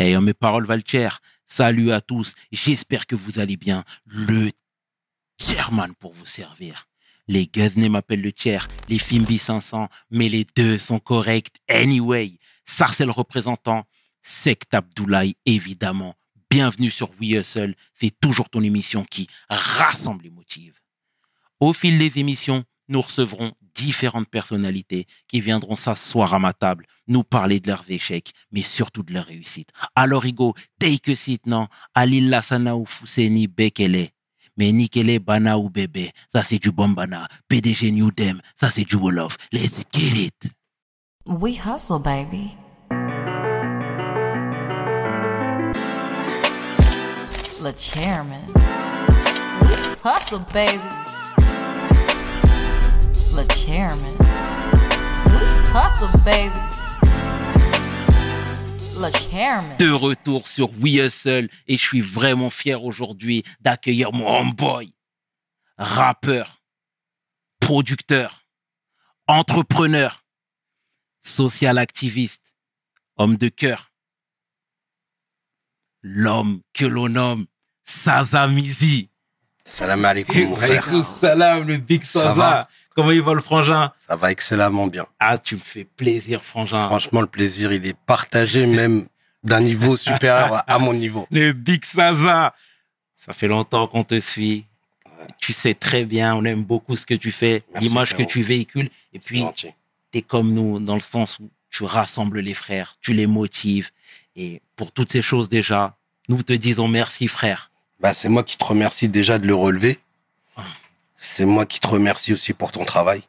Hey, mes paroles valent Salut à tous. J'espère que vous allez bien. Le Tierman pour vous servir. Les Guzney m'appellent le tiers, les Fimbi 500, mais les deux sont corrects anyway. Sarcel représentant, Sect Abdoulaye évidemment. Bienvenue sur We Hustle, c'est toujours ton émission qui rassemble les motifs. Au fil des émissions, nous recevrons différentes personnalités qui viendront s'asseoir à ma table, nous parler de leurs échecs, mais surtout de leurs réussites. Alors, Igo, take a seat, non? Alil Lassana ou Fousseni Bekele. Mais Nikele Bana ou Bébé, ça c'est du Bombana. PDG New Dem, ça c'est du Wolof. Let's get it. We hustle, baby. Le chairman. hustle, baby. Le chairman. hustle, baby. Le chairman. De retour sur We Hustle et je suis vraiment fier aujourd'hui d'accueillir mon homeboy, rappeur, producteur, entrepreneur, social activiste, homme de cœur, l'homme que l'on nomme Saza Mizi. Salam alaikum, mon frère. Alaikum salam, le Big Ça Saza. Comment il va le frangin Ça va excellemment bien. Ah, tu me fais plaisir, frangin. Franchement, le plaisir, il est partagé même d'un niveau supérieur à mon niveau. Le Big Saza. Ça fait longtemps qu'on te suit. Tu sais très bien, on aime beaucoup ce que tu fais, l'image que tu véhicules. Et puis, tu es comme nous dans le sens où tu rassembles les frères, tu les motives. Et pour toutes ces choses déjà, nous te disons merci, frère. Bah, c'est moi qui te remercie déjà de le relever. C'est moi qui te remercie aussi pour ton travail.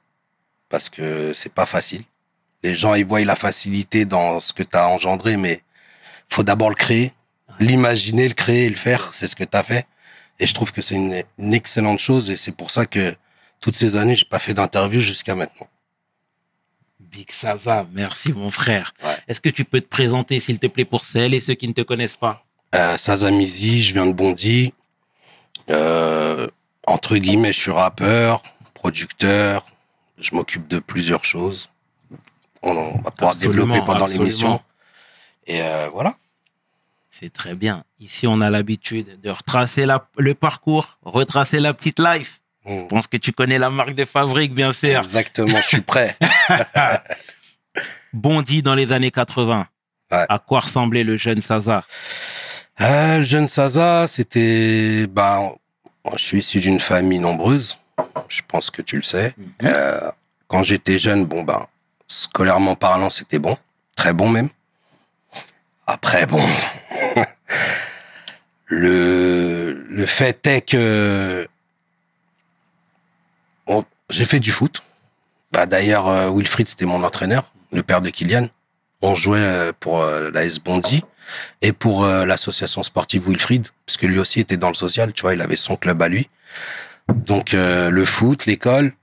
Parce que c'est pas facile. Les gens, ils voient la facilité dans ce que tu as engendré, mais faut d'abord le créer, l'imaginer, le créer le faire. C'est ce que tu as fait. Et je trouve que c'est une, une excellente chose et c'est pour ça que toutes ces années, j'ai pas fait d'interview jusqu'à maintenant. Big Saza, merci mon frère. Ouais. Est-ce que tu peux te présenter, s'il te plaît, pour celles et ceux qui ne te connaissent pas? Euh, Sazamizi, je viens de Bondy. Euh, entre guillemets, je suis rappeur, producteur. Je m'occupe de plusieurs choses. On, on va pouvoir Absolument, développer pendant l'émission. Et euh, voilà. C'est très bien. Ici, on a l'habitude de retracer la- le parcours, retracer la petite life. Mm. Je pense que tu connais la marque de fabrique, bien sûr. Exactement, je suis prêt. Bondi dans les années 80. Ouais. À quoi ressemblait le jeune Saza? Euh, le jeune Saza, c'était... Bah, je suis issu d'une famille nombreuse. Je pense que tu le sais. Euh, quand j'étais jeune, bon, ben, scolairement parlant, c'était bon. Très bon même. Après, bon. le, le fait est que. bon, j'ai fait du foot. Bah, d'ailleurs, euh, Wilfried, c'était mon entraîneur, le père de Kylian. On jouait euh, pour la S Bondy et pour euh, l'association sportive Wilfried, puisque lui aussi était dans le social, tu vois, il avait son club à lui. Donc, euh, le foot, l'école.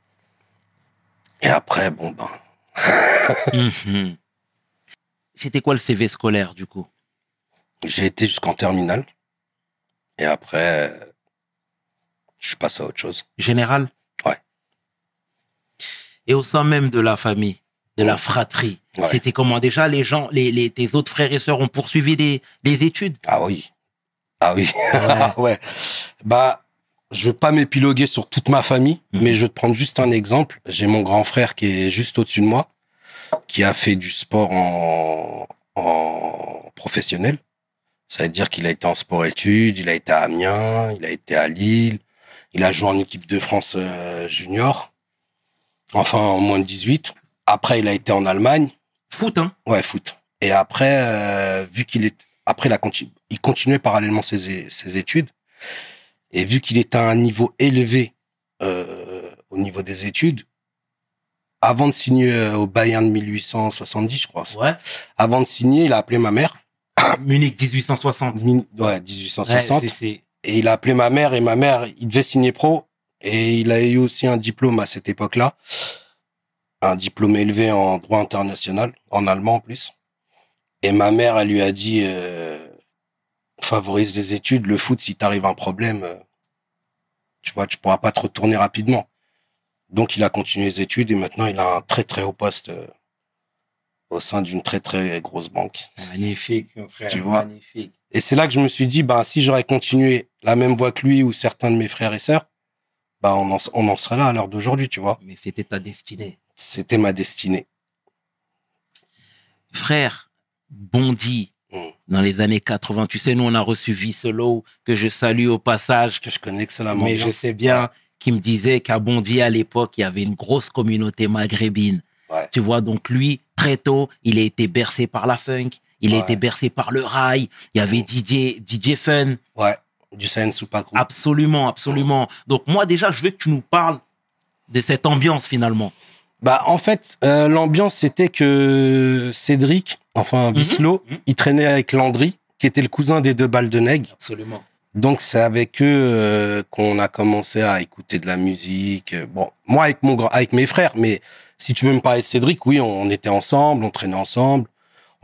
Et après, bon, ben, Mhm. C'était quoi le CV scolaire, du coup? J'ai été jusqu'en terminale. Et après, je passé à autre chose. Général? Ouais. Et au sein même de la famille, de la fratrie, Ouais. c'était comment déjà les gens, les, les, tes autres frères et sœurs ont poursuivi des, des études? Ah oui. Ah oui. Ouais. ouais. Bah, je veux pas m'épiloguer sur toute ma famille, Mhm. mais je vais te prendre juste un exemple. J'ai mon grand frère qui est juste au-dessus de moi, qui a fait du sport en, en professionnel. Ça veut dire qu'il a été en sport-études, il a été à Amiens, il a été à Lille, il a joué en équipe de France euh, junior, enfin en moins de 18. Après, il a été en Allemagne. Foot, hein Ouais, foot. Et après, euh, vu qu'il est, après la continu, il continuait parallèlement ses, ses études. Et vu qu'il était à un niveau élevé euh, au niveau des études, avant de signer euh, au Bayern de 1870, je crois. Ouais. Avant de signer, il a appelé ma mère. Munich 1860. Mi- Ouais, Ouais, 1860. c'est- c'est- et il a appelé ma mère et ma mère, il devait signer pro et il a eu aussi un diplôme à cette époque-là, un diplôme élevé en droit international, en allemand en plus. Et ma mère, elle lui a dit, euh, favorise les études, le foot, si t'arrive un problème, euh, tu vois, tu pourras pas te retourner rapidement. Donc il a continué les études et maintenant il a un très très haut poste euh, au sein d'une très très grosse banque. Magnifique, mon frère. Tu vois? Magnifique. Et c'est là que je me suis dit, ben, si j'aurais continué la même voie que lui ou certains de mes frères et sœurs, ben, on en, on en serait là à l'heure d'aujourd'hui, tu vois? Mais c'était ta destinée. C'était ma destinée. Frère, Bondy, Mm. dans les années 80, tu sais, nous, on a reçu Visselo, que je salue au passage, Que je connais excellemment mais bien. je sais bien, qui me disait qu'à Bondy, à l'époque, il y avait une grosse communauté maghrébine. Ouais. Tu vois, donc lui, très tôt, il a été bercé par la funk, il a été bercé par le rail, il y avait DJ, DJ Fun, Ouais. Du Supaku. absolument, absolument. Donc moi, déjà, je veux que tu nous parles de cette ambiance, finalement. Bah, en fait, euh, l'ambiance, c'était que Cédric, enfin, Vislo, mhm. il traînait avec Landry, qui était le cousin des deux balles de Nègre. Absolument. Donc, c'est avec eux euh, qu'on a commencé à écouter de la musique. Bon, moi, avec, mon, grand- avec mes frères, mais si tu veux me parler de Cédric, oui, on était ensemble, on traînait ensemble,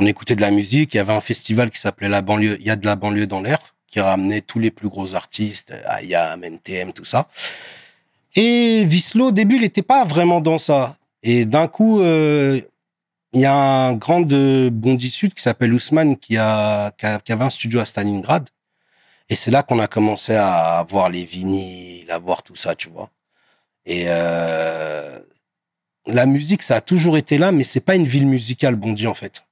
on écoutait de la musique. Il y avait un festival qui s'appelait la banlieue, il y a de la banlieue dans l'air, qui ramenait tous les plus gros artistes, IAM, NTM, tout ça. Et Vislo, au début, il n'était pas vraiment dans ça. Et d'un coup, euh, il y a un grand de Bondy Sud qui s'appelle Ousmane qui, a, avait un studio à Stalingrad. Et c'est là qu'on a commencé à voir les vinyles, à voir tout ça, tu vois. Et euh, la musique, ça a toujours été là, mais c'est pas une ville musicale, Bondy, en fait.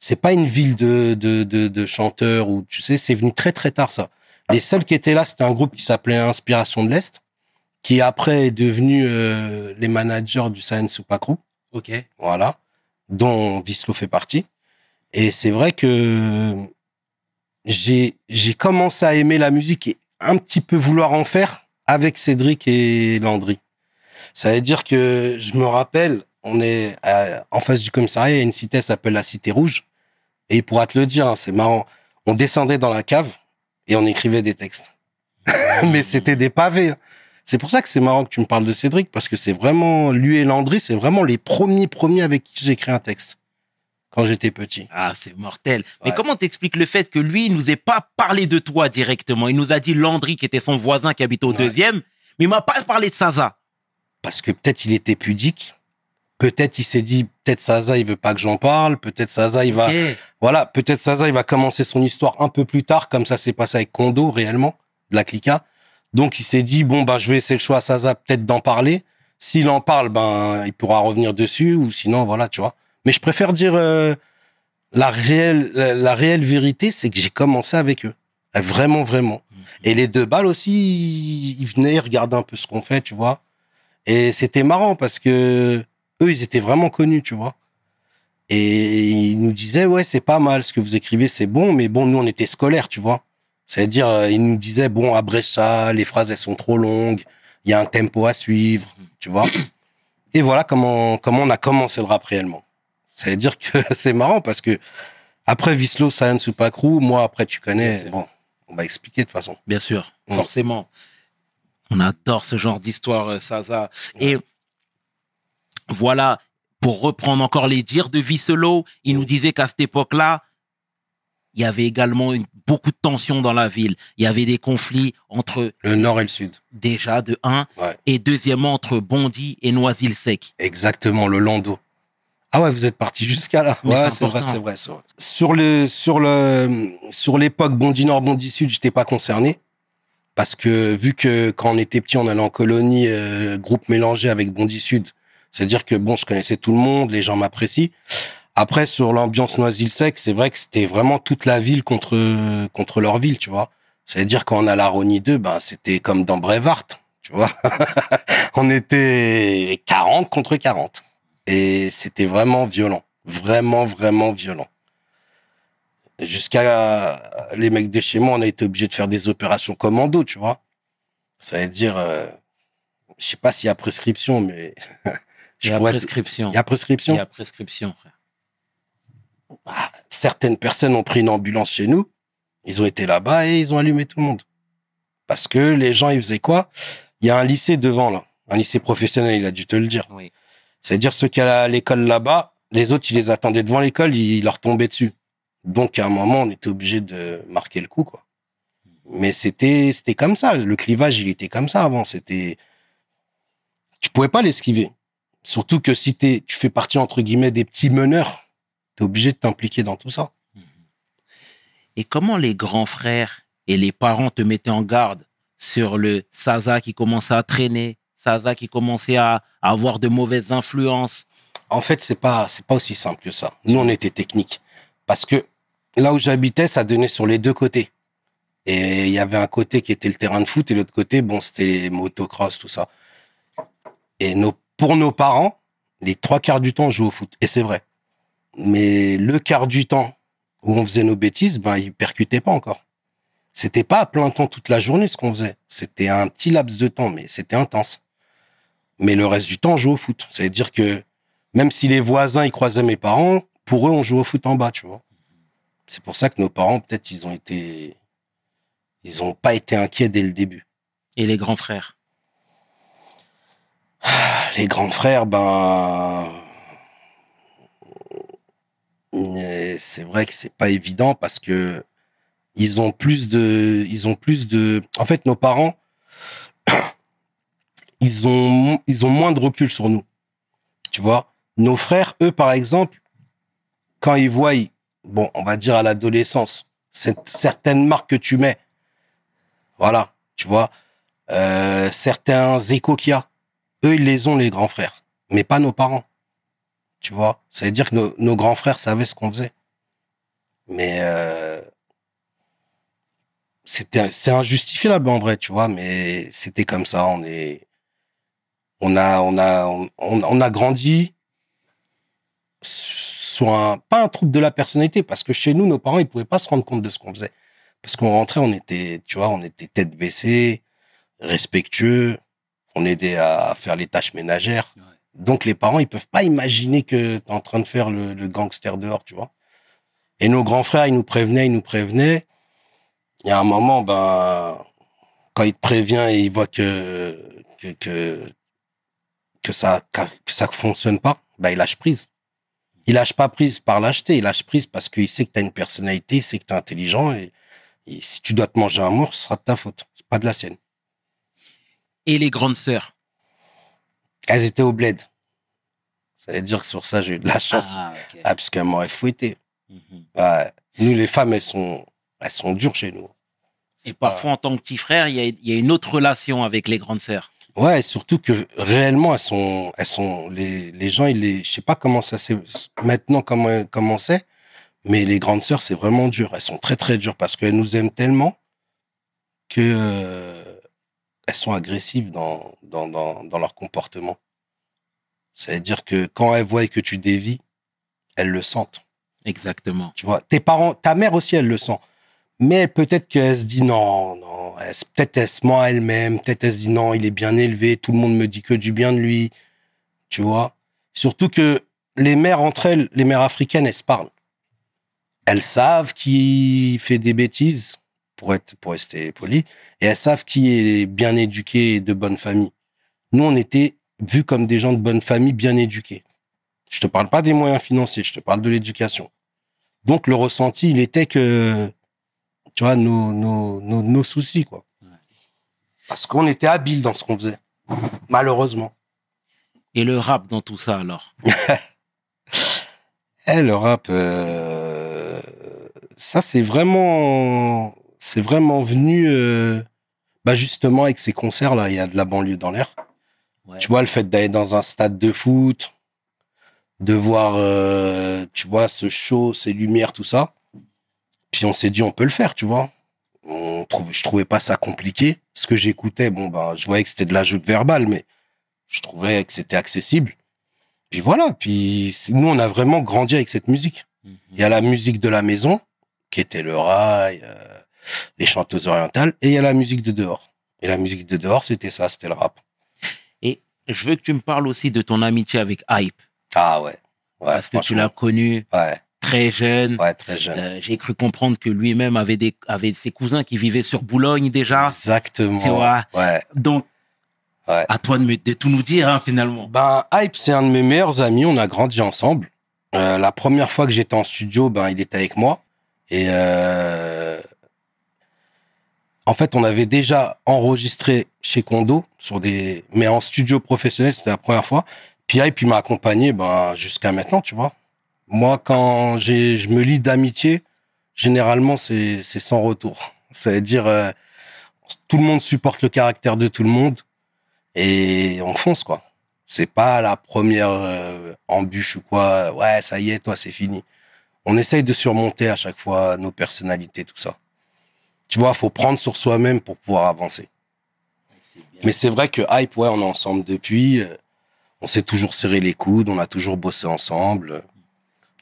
C'est pas une ville de, de chanteurs ou, tu sais, c'est venu très très tard, ça. Les seuls qui étaient là, c'était un groupe qui s'appelait Inspiration de l'Est, qui après est devenu euh, les managers du Saiyan Supakru Ok. voilà, dont Vislo fait partie. Et c'est vrai que j'ai j'ai commencé à aimer la musique et un petit peu vouloir en faire avec Cédric et Landry. Ça veut dire que je me rappelle, on est à- en face du commissariat, il y a une cité, elle s'appelle la Cité Rouge. Et il pourra te le dire, hein, c'est marrant. On descendait dans la cave et on écrivait des textes. Mais c'était des pavés. C'est pour ça que c'est marrant que tu me parles de Cédric, parce que c'est vraiment, lui et Landry, c'est vraiment les premiers premiers avec qui j'ai écrit un texte. Quand j'étais petit. Ah, c'est mortel. Mais comment t'expliques le fait que lui, il nous ait pas parlé de toi directement? Il nous a dit Landry, qui était son voisin, qui habitait au Ouais. deuxième, mais il m'a pas parlé de Saza. Parce que peut-être il était pudique. Peut-être il s'est dit, peut-être Saza, il veut pas que j'en parle. Peut-être Saza, il va, voilà, peut-être Saza, il va commencer son histoire un peu plus tard, comme ça s'est passé avec Kondo, réellement, de la Clica. Donc, il s'est dit, bon, bah, je vais essayer le choix à Saza, peut-être d'en parler. S'il en parle, ben, il pourra revenir dessus, ou sinon, voilà, tu vois. Mais je préfère dire, euh, la réelle, la, la réelle vérité, c'est que j'ai commencé avec eux. Vraiment, vraiment. Et les deux balles aussi, ils- ils venaient regarder un peu ce qu'on fait, tu vois. Et c'était marrant parce que eux, ils étaient vraiment connus, tu vois. Et ils nous disaient, ouais, c'est pas mal, ce que vous écrivez, c'est bon, mais bon, nous, on était scolaires, tu vois. C'est-à-dire, euh, ils nous disaient, bon, abrège ça, les phrases, elles sont trop longues, il y a un tempo à suivre, tu vois. Et voilà comment, comment on a commencé le rap réellement. C'est-à-dire que c'est marrant parce que après Vislo, Saiyan Supakru, moi, après, tu connais, bon, on va expliquer de toute façon. Bien sûr, forcément. On adore ce genre d'histoire, euh, Saza. Et voilà, pour reprendre encore les dires de Visselo, il nous disait qu'à cette époque-là, il y avait également une- beaucoup de tensions dans la ville. Il y avait des conflits entre, Le nord et le sud. déjà, de un, Ouais. et deuxièmement, entre Bondy et Noisy-le-Sec. Exactement, le landau. Ah ouais, vous êtes parti jusqu'à là. Mais ouais, vrai, c'est vrai, c'est vrai. Sur le, sur le, sur l'époque Bondy Nord, Bondy Sud, j'étais pas concerné. Parce que, vu que quand on était petit, on allait en colonie, euh, groupe mélangé avec Bondy Sud. C'est-à-dire que bon, je connaissais tout le monde, les gens m'apprécient. Après, sur l'ambiance Noisy-le-Sec, c'est vrai que c'était vraiment toute la ville contre, contre leur ville, tu vois. C'est-à-dire quand on a la Rony 2, ben, c'était comme dans Brevard, tu vois. on était 40 contre 40. Et c'était vraiment violent. Vraiment, vraiment violent. Jusqu'à les mecs de chez moi, on a été obligé de faire des opérations commando, tu vois. Ça veut dire, euh, je sais pas s'il y a prescription, mais Il y a prescription. il y a prescription. Il y a prescription, frère. certaines personnes ont pris une ambulance chez nous, ils ont été là-bas et ils ont allumé tout le monde. Parce que les gens, ils faisaient quoi? Il y a un lycée devant, là. Un lycée professionnel, il a dû te le dire. Oui. C'est-à-dire ceux qui allaient à l'école là-bas, les autres, ils les attendaient devant l'école, ils leur tombaient dessus. Donc, à un moment, on était obligé de marquer le coup, quoi. Mais c'était, c'était comme ça. Le clivage, il était comme ça avant. C'était, tu pouvais pas l'esquiver. Surtout que si t'es, tu fais partie, entre guillemets, des petits meneurs, T'es obligé de t'impliquer dans tout ça. Et comment les grands frères et les parents te mettaient en garde sur le Saza qui commençait à traîner, Saza qui commençait à, avoir de mauvaises influences? En fait, c'est pas c'est pas aussi simple que ça. Nous, on était technique parce que là où j'habitais, ça donnait sur les deux côtés. Et il y avait un côté qui était le terrain de foot et l'autre côté, bon, c'était les motocross, tout ça. Et nos, pour nos parents, les trois quarts du temps, on jouait au foot. Et c'est vrai. Mais le quart du temps où on faisait nos bêtises, ben, ils percutaient pas encore. C'était pas à plein temps toute la journée ce qu'on faisait. C'était un petit laps de temps, mais c'était intense. Mais le reste du temps, on jouait au foot. Ça veut dire que même si les voisins, ils croisaient mes parents, pour eux, on jouait au foot en bas, tu vois. C'est pour ça que nos parents, peut-être, ils ont été, ils ont pas été inquiets dès le début. et les grands frères? Les grands frères, ben, c'est vrai que c'est pas évident parce que ils ont plus de, ils ont plus de, en fait, nos parents, ils ont, ils ont moins de recul sur nous. Tu vois, nos frères, eux, par exemple, quand ils voient, bon, on va dire à l'adolescence, cette certaines marques que tu mets, voilà, tu vois, euh, certains échos qu'il y a, eux, ils les ont, les grands frères, mais pas nos parents. Tu vois, ça veut dire que nos, grands frères savaient ce qu'on faisait. Mais euh, c'était, c'est injustifiable en vrai, tu vois, mais c'était comme ça. On est, on a, on a, on, a grandi sur un, pas un trouble de la personnalité, parce que chez nous, nos parents, ils pouvaient pas se rendre compte de ce qu'on faisait. Parce qu'on rentrait, on était, tu vois, on était tête baissée, respectueux, on aidait à faire les tâches ménagères. Donc les parents, ils peuvent pas imaginer que tu es en train de faire le, gangster dehors, tu vois. Et nos grands frères, ils nous prévenaient, ils nous prévenaient. Il y a un moment, ben, quand il te prévient et il voit que que que, que ça que ça fonctionne pas, ben il lâche prise. Il lâche pas prise par lâcheté, il lâche prise parce qu'il sait que tu as une personnalité, il sait que tu es intelligent et, si tu dois te manger un mur, ce sera de ta faute, c'est pas de la sienne. et les grandes sœurs? Elles étaient au bled. Ça veut dire que sur ça, j'ai eu de la chance. Ah, ok. Ah, parce qu'elles m'auraient fouetté. Mhm. Ouais. Nous, les femmes, elles sont, elles sont dures chez nous. Et pas- parfois, en tant que petit frère, il y a, il y a une autre relation avec les grandes sœurs. Ouais, et surtout que réellement, elles sont, elles sont, les, les gens, ils les, je sais pas comment ça c'est, maintenant, comment, comment c'est, mais les grandes sœurs, c'est vraiment dur. Elles sont très, très dures parce qu'elles nous aiment tellement que, euh, elles sont agressives dans, dans, dans, dans leur comportement. Ça veut dire que quand elles voient que tu dévis, elles le sentent. Exactement. Tu vois, tes parents, ta mère aussi, elle le sent. Mais peut-être qu'elle se dit non, non, peut-être elle se ment à elle-même, peut-être elle se dit non, il est bien élevé, tout le monde me dit que du bien de lui. Tu vois? Surtout que les mères entre elles, les mères africaines, elles se parlent. Elles savent qui fait des bêtises, pour être, pour rester poli, et elles savent qui est bien éduqué et de bonne famille. Nous, on était vus comme des gens de bonne famille, bien éduqués. Je te parle pas des moyens financiers, je te parle de l'éducation. Donc le ressenti, il était que, tu vois, nos, nos, nos, nos soucis, quoi. Parce qu'on était habiles dans ce qu'on faisait, malheureusement. Et le rap dans tout ça, alors? Eh, le rap, euh, ça c'est vraiment, c'est vraiment venu, euh, bah justement avec ces concerts là, il y a de la banlieue dans l'air. Ouais. Tu vois, le fait d'aller dans un stade de foot, de voir, euh, tu vois, ce show, ces lumières, tout ça. Puis on s'est dit, on peut le faire, tu vois. On trouve, je trouvais pas ça compliqué. Ce que j'écoutais, bon, ben, je voyais que c'était de l'ajout verbal, mais je trouvais que c'était accessible. Puis voilà. Puis nous, on a vraiment grandi avec cette musique. Mhm. Il y a la musique de la maison, qui était le rail, euh, les chanteuses orientales, et il y a la musique de dehors. Et la musique de dehors, c'était ça, c'était le rap. Et je veux que tu me parles aussi de ton amitié avec Hype, Ah ouais. Ouais, parce que tu l'as connu Ouais, très jeune. ouais, très jeune. Euh, J'ai cru comprendre que lui-même avait des avait ses cousins qui vivaient sur Boulogne déjà. Exactement. Tu vois. Ouais. Donc, Ouais. à toi de, me, de tout nous dire hein, finalement. Ben, Hype, c'est un de mes meilleurs amis. On a grandi ensemble. Euh, la première fois que j'étais en studio, ben, il était avec moi. Et euh, en fait, on avait déjà enregistré chez Kondo sur des, mais en studio professionnel, c'était la première fois. Puis Hype, il m'a accompagné, ben, jusqu'à maintenant, tu vois. Moi, quand je me lie d'amitié, généralement, c'est, sans retour. Ça veut dire, euh, tout le monde supporte le caractère de tout le monde et on fonce, quoi. C'est pas la première euh, embûche ou quoi. Ouais, ça y est, toi, c'est fini. On essaye de surmonter à chaque fois nos personnalités, tout ça. Tu vois, faut prendre sur soi-même pour pouvoir avancer. Mais c'est vrai que Hype, ouais, on est ensemble depuis. euh, On s'est toujours serré les coudes, on a toujours bossé ensemble.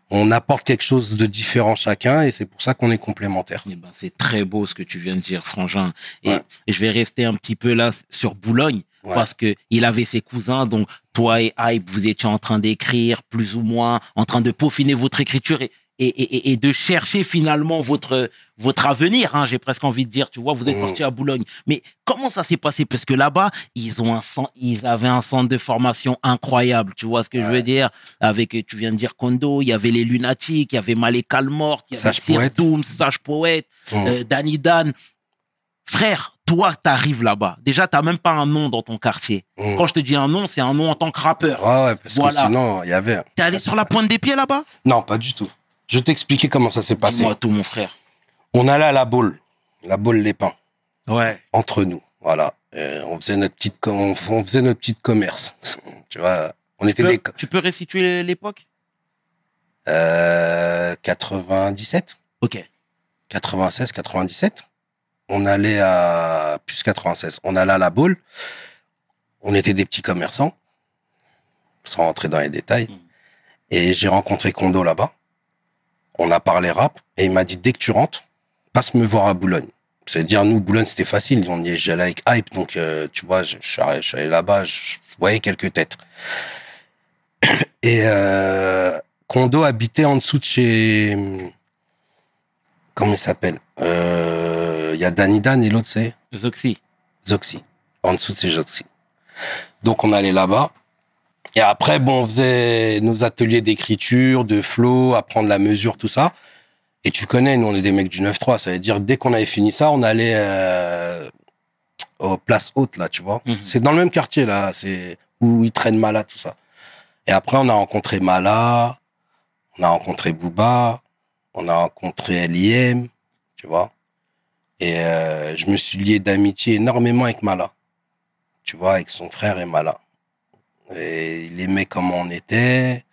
On apporte quelque chose de différent chacun et c'est pour ça qu'on est complémentaires. Eh ben, c'est très beau ce que tu viens de dire, Frangin. Et Ouais. je vais rester un petit peu là sur Boulogne Ouais. parce que il avait ses cousins, donc toi et Hype, vous étiez en train d'écrire plus ou moins, en train de peaufiner votre écriture et, et, et, et de chercher finalement votre votre avenir. Hein, J'ai presque envie de dire, tu vois, vous êtes Mhm. parti à Boulogne. Mais comment ça s'est passé? Parce que là-bas, ils ont un ils avaient un centre de formation incroyable. Tu vois ce que je veux dire? Avec, tu viens de dire Kondo, il y avait les lunatiques, il y avait Malé Calmort, il y avait Sir. Dooms, Sage Poète Mmh. euh, Danny Dan. Frère, toi, t'arrives là-bas. Déjà, t'as même pas un nom dans ton quartier. Mmh. Quand je te dis un nom, c'est un nom en tant que rappeur. Ouais, ouais, parce Voilà. que sinon, il y avait. T'es allé sur la pointe des pieds là-bas? Non, pas du tout. Je vais t'expliquer comment ça s'est passé. Dis-moi tout, mon frère. On allait à la boule, la boule Les Pins, Ouais. entre nous. Voilà. Euh, on faisait notre petite, on, on faisait notre petite commerce. tu vois, on était Tu des peux, tu peux restituer l'époque? Euh, 97, Ok. 96, 97. On allait à plus 96. On allait à la boule. On était des petits commerçants, sans rentrer dans les détails. Mm. Et j'ai rencontré Kondo là-bas. On a parlé rap et il m'a dit dès que tu rentres, passe me voir à Boulogne. C'est-à-dire nous Boulogne c'était facile, on y est j'allais avec hype donc euh, tu vois je, suis allé- là-bas, je, je voyais quelques têtes. Et euh, Kondo habitait en dessous de chez comment il s'appelle Euh, Il y a Danny Dan et l'autre c'est Zoxy. Zoxy. En dessous de ces Zoxy. Donc on allait là-bas. Et après, bon, on faisait nos ateliers d'écriture, de flow, apprendre la mesure, tout ça. Et tu connais, nous on est des mecs du 9-3, ça veut dire dès qu'on avait fini ça, on allait euh, aux places hautes là, tu vois. Mhm. C'est dans le même quartier là, c'est où ils traînent Mala, tout ça. Et après, on a rencontré Mala, on a rencontré Booba, on a rencontré L.I.M., tu vois. Et euh, je me suis lié d'amitié énormément avec Mala. Tu vois, avec son frère et Mala. Et il aimait comment on était.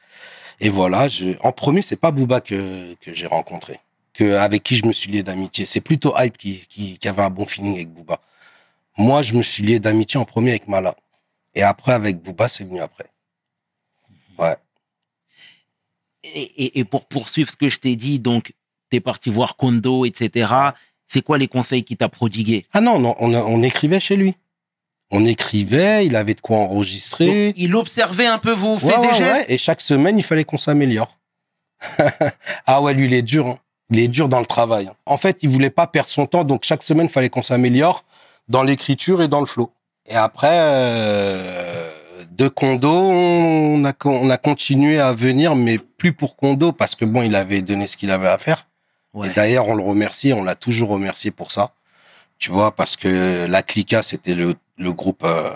Et voilà, je, en premier, c'est pas Booba que, que j'ai rencontré, que, avec qui je me suis lié d'amitié. C'est plutôt Hype qui, qui, qui avait un bon feeling avec Booba. Moi, je me suis lié d'amitié en premier avec Mala. Et après, avec Booba, c'est venu après. Ouais. Et, et, et pour poursuivre ce que je t'ai dit, donc, t'es parti voir Kondo, etc. C'est quoi les conseils qu'il t'a prodigués Ah non, non on, on écrivait chez lui. On écrivait, il avait de quoi enregistrer. Donc, Il observait un peu vos faits Ouais, et ouais, gestes ouais, Et chaque semaine, il fallait qu'on s'améliore. ah ouais, lui, il est dur. hein. Il est dur dans le travail. hein. En fait, il voulait pas perdre son temps, donc chaque semaine, il fallait qu'on s'améliore dans l'écriture et dans le flow. Et après, euh, de Kondo, on a, on a continué à venir, mais plus pour Kondo, parce que bon, il avait donné ce qu'il avait à faire. Ouais. Et d'ailleurs, on le remercie, on l'a toujours remercié pour ça. Tu vois, parce que la Clica, c'était le, le groupe euh,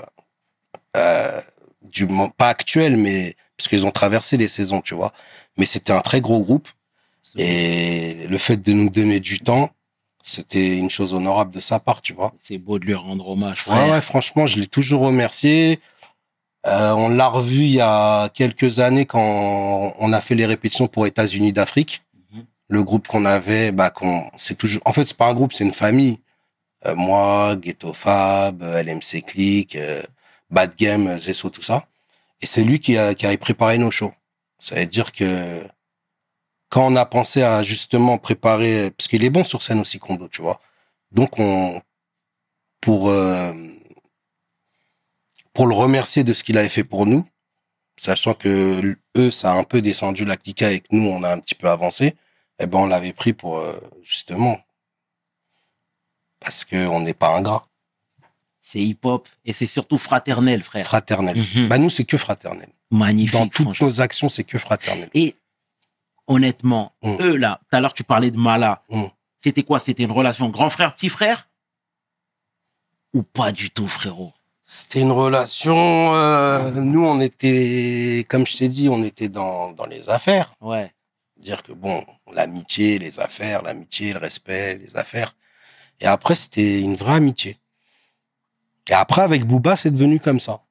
euh, du pas actuel, mais parce qu'ils ont traversé les saisons, tu vois. Mais c'était un très gros groupe. Et le fait de nous donner du temps, c'était une chose honorable de sa part, tu vois. C'est beau de lui rendre hommage, frère. Ouais, ouais, franchement, je l'ai toujours remercié. Euh, on l'a revu il y a quelques années quand on a fait les répétitions pour États-Unis d'Afrique. Mhm. Le groupe qu'on avait, bah, qu'on, c'est toujours, en fait, c'est pas un groupe, c'est une famille. Euh, moi, Ghetto Fab, euh, LMC Click, euh, Bad Game, euh, Zesso, tout ça. Et c'est lui qui a, qui avait préparé nos shows. Ça veut dire que quand on a pensé à justement préparer, parce qu'il est bon sur scène aussi, Kondo, tu vois. Donc on, pour euh, pour le remercier de ce qu'il avait fait pour nous, sachant que eux ça a un peu descendu la clique avec nous, on a un petit peu avancé. Eh ben on l'avait pris pour euh, justement parce que on n'est pas ingrat, C'est hip-hop et c'est surtout fraternel, frère. fraternel. Mhm. Bah nous c'est que fraternel. Magnifique, Dans toutes nos actions c'est que fraternel. Et honnêtement, Mm. eux là, tout à l'heure tu parlais de Mala. Mm. C'était quoi? C'était une relation grand frère, petit frère? Ou pas du tout, frérot? C'était une relation. euh, nous on était, comme je t'ai dit, on était dans dans les affaires. Ouais. Dire que bon, l'amitié, les affaires, l'amitié, le respect, les affaires. Et après, c'était une vraie amitié. Et après, avec Booba, c'est devenu comme ça.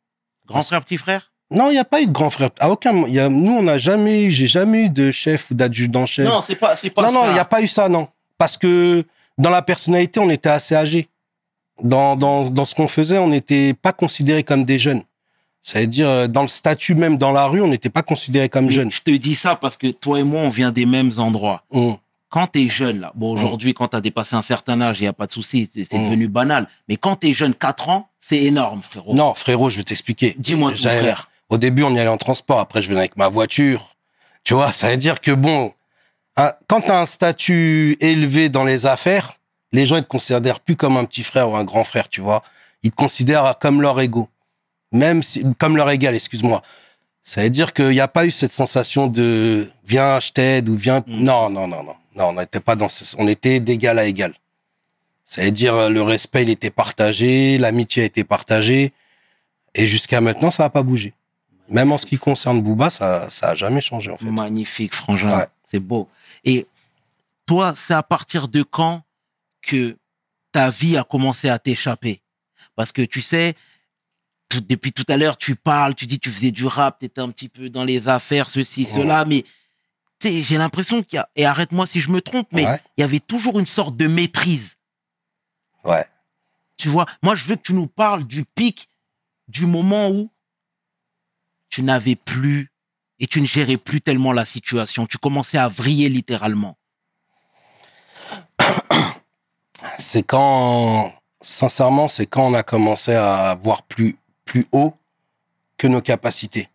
Grand frère, petit frère? Non, il n'y a pas eu de grand frère. À aucun moment. il y a- Nous, on n'a jamais eu, j'ai jamais eu de chef ou d'adjudant-chef. Non, c'est pas, c'est pas non, non, ça. il n'y a pas eu ça, non. Parce que dans la personnalité, on était assez âgés. Dans, dans, dans ce qu'on faisait, on n'était pas considérés comme des jeunes. Ça veut dire, euh, dans le statut même dans la rue, on n'était pas considérés comme Mais jeunes. Je te dis ça parce que toi et moi, on vient des mêmes endroits. Hum. Quand t'es jeune, là, bon, aujourd'hui, quand t'as dépassé un certain âge, il n'y a pas de souci, c'est Mm. devenu banal. Mais quand t'es jeune, 4 ans, c'est énorme, frérot. Non, frérot, je vais t'expliquer. Dis-moi tout, frère. Au début, on y allait en transport. Après, je venais avec ma voiture. Tu vois, ça veut dire que bon, un- quand tu as un statut élevé dans les affaires, les gens ils te considèrent plus comme un petit frère ou un grand frère, tu vois. Ils te considèrent comme leur égaux. Même si, comme leur égal, excuse-moi. Ça veut dire qu'il n'y a pas eu cette sensation de viens, je t'aide ou viens. Mm. Non, non, non, non. Non, on n'était pas dans ce, on était d'égal à égal. Ça veut dire euh, le respect, il était partagé, l'amitié a été partagée. Et jusqu'à maintenant, ça n'a pas bougé. Même en ce qui concerne Booba, ça, ça a jamais changé, en fait. Magnifique, frangin. Ouais. C'est beau. Et toi, c'est à partir de quand que ta vie a commencé à t'échapper? Parce que tu sais, tout- depuis tout à l'heure, tu parles, tu dis que tu faisais du rap, tu étais un petit peu dans les affaires, ceci, Ouais. cela, mais j'ai l'impression qu'il y a, et arrête-moi si je me trompe, mais Ouais. il y avait toujours une sorte de maîtrise. Ouais. Tu vois, moi, je veux que tu nous parles du pic, du moment où tu n'avais plus et tu ne gérais plus tellement la situation. Tu commençais à vriller littéralement. C'est quand, sincèrement, c'est quand on a commencé à voir plus, plus haut que nos capacités.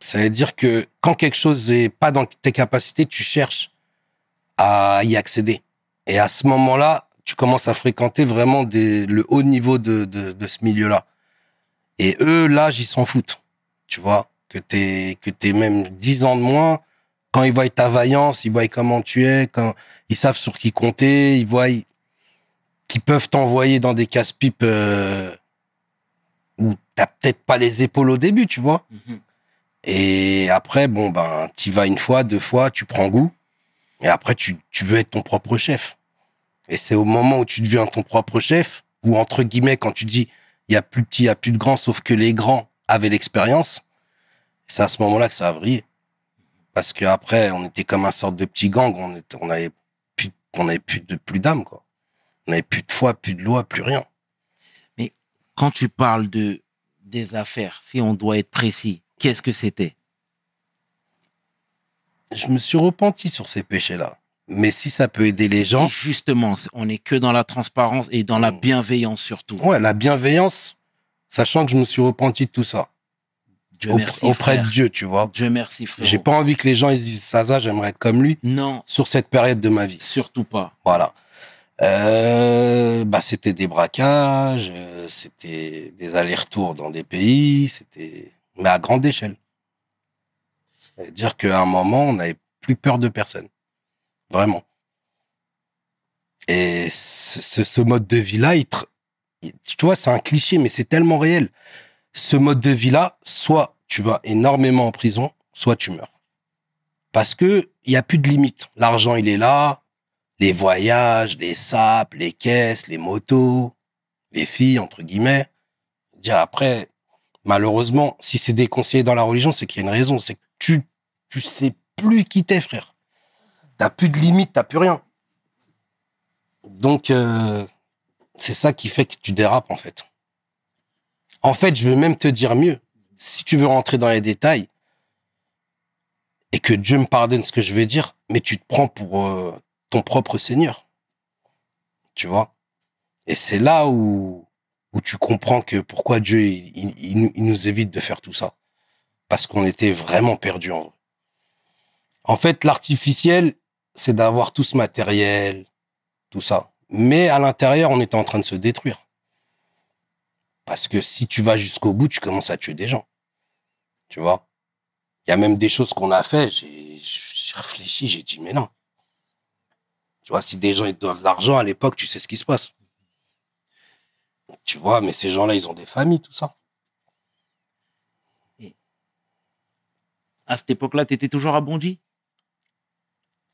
Ça veut dire que quand quelque chose n'est pas dans tes capacités, tu cherches à y accéder. Et à ce moment-là, tu commences à fréquenter vraiment le haut niveau de, ce milieu-là. Et eux, là, ils s'en foutent. Tu vois, que t'es, que même 10 ans de moins. Quand ils voient ta vaillance, ils voient comment tu es, quand ils savent sur qui compter, ils voient qu'ils peuvent t'envoyer dans des casse-pipes euh, où t'as peut-être pas les épaules au début, tu vois. Et après, bon, ben, tu vas une fois, deux fois, tu prends goût. Et après, tu, tu veux être ton propre chef. Et c'est au moment où tu deviens ton propre chef, ou entre guillemets, quand tu dis, il y a plus petit, il y a plus de grands, sauf que les grands avaient l'expérience, c'est à ce moment-là que ça a vrillé. Parce que après, on était comme un sorte de petit gang, on, était, on avait plus, on avait plus de, plus d'âme, quoi. On avait plus de foi, plus de loi, plus rien. Quand tu parles de des affaires, si on doit être précis, qu'est-ce que c'était? Je me suis repenti sur ces péchés-là. Mais si ça peut aider les gens, justement, on n'est que dans la transparence et dans la Mm. bienveillance surtout. ouais, la bienveillance, sachant que je me suis repenti de tout ça. Dieu merci, auprès frère. de Dieu, tu vois. Dieu merci, frère. J'ai pas envie que les gens ils se disent Saza, j'aimerais être comme lui Non, sur cette période de ma vie. surtout pas. Voilà. Euh, bah, c'était des braquages, euh, c'était des allers-retours dans des pays, c'était, mais à grande échelle. C'est-à-dire qu'à un moment, on n'avait plus peur de personne. Vraiment. Et ce, mode de vie-là, tu vois, c'est un cliché, mais c'est tellement réel. Ce mode de vie-là, soit tu vas énormément en prison, soit tu meurs. Parce que il y a plus de limite. L'argent, il est là, les voyages, les sapes, les caisses, les motos, les filles, entre guillemets. Dire après, malheureusement, si c'est des conseillers dans la religion, c'est qu'il y a une raison. C'est que tu, tu sais plus qui t'es, frère. T'as plus de limite, t'as plus rien. Donc, euh, c'est ça qui fait que tu dérapes, en fait. En fait, je veux même te dire mieux. Si tu veux rentrer dans les détails, et que Dieu me pardonne ce que je vais dire, mais tu te prends pour euh, ton propre Seigneur. Tu vois? Et c'est là où, où tu comprends que pourquoi Dieu il, nous- évite de faire tout ça. Parce qu'on était vraiment perdus en vrai. En fait, l'artificiel, c'est d'avoir tout ce matériel, tout ça. Mais à l'intérieur, on était en train de se détruire. Parce que si tu vas jusqu'au bout, tu commences à tuer des gens. Tu vois? Il y a même des choses qu'on a fait, j'ai réfléchi, j'ai dit, mais non. Tu vois, si des gens ils doivent de l'argent à l'époque, tu sais ce qui se passe. Tu vois, mais ces gens-là, ils ont des familles, tout ça. À cette époque-là, tu étais toujours à Bondy?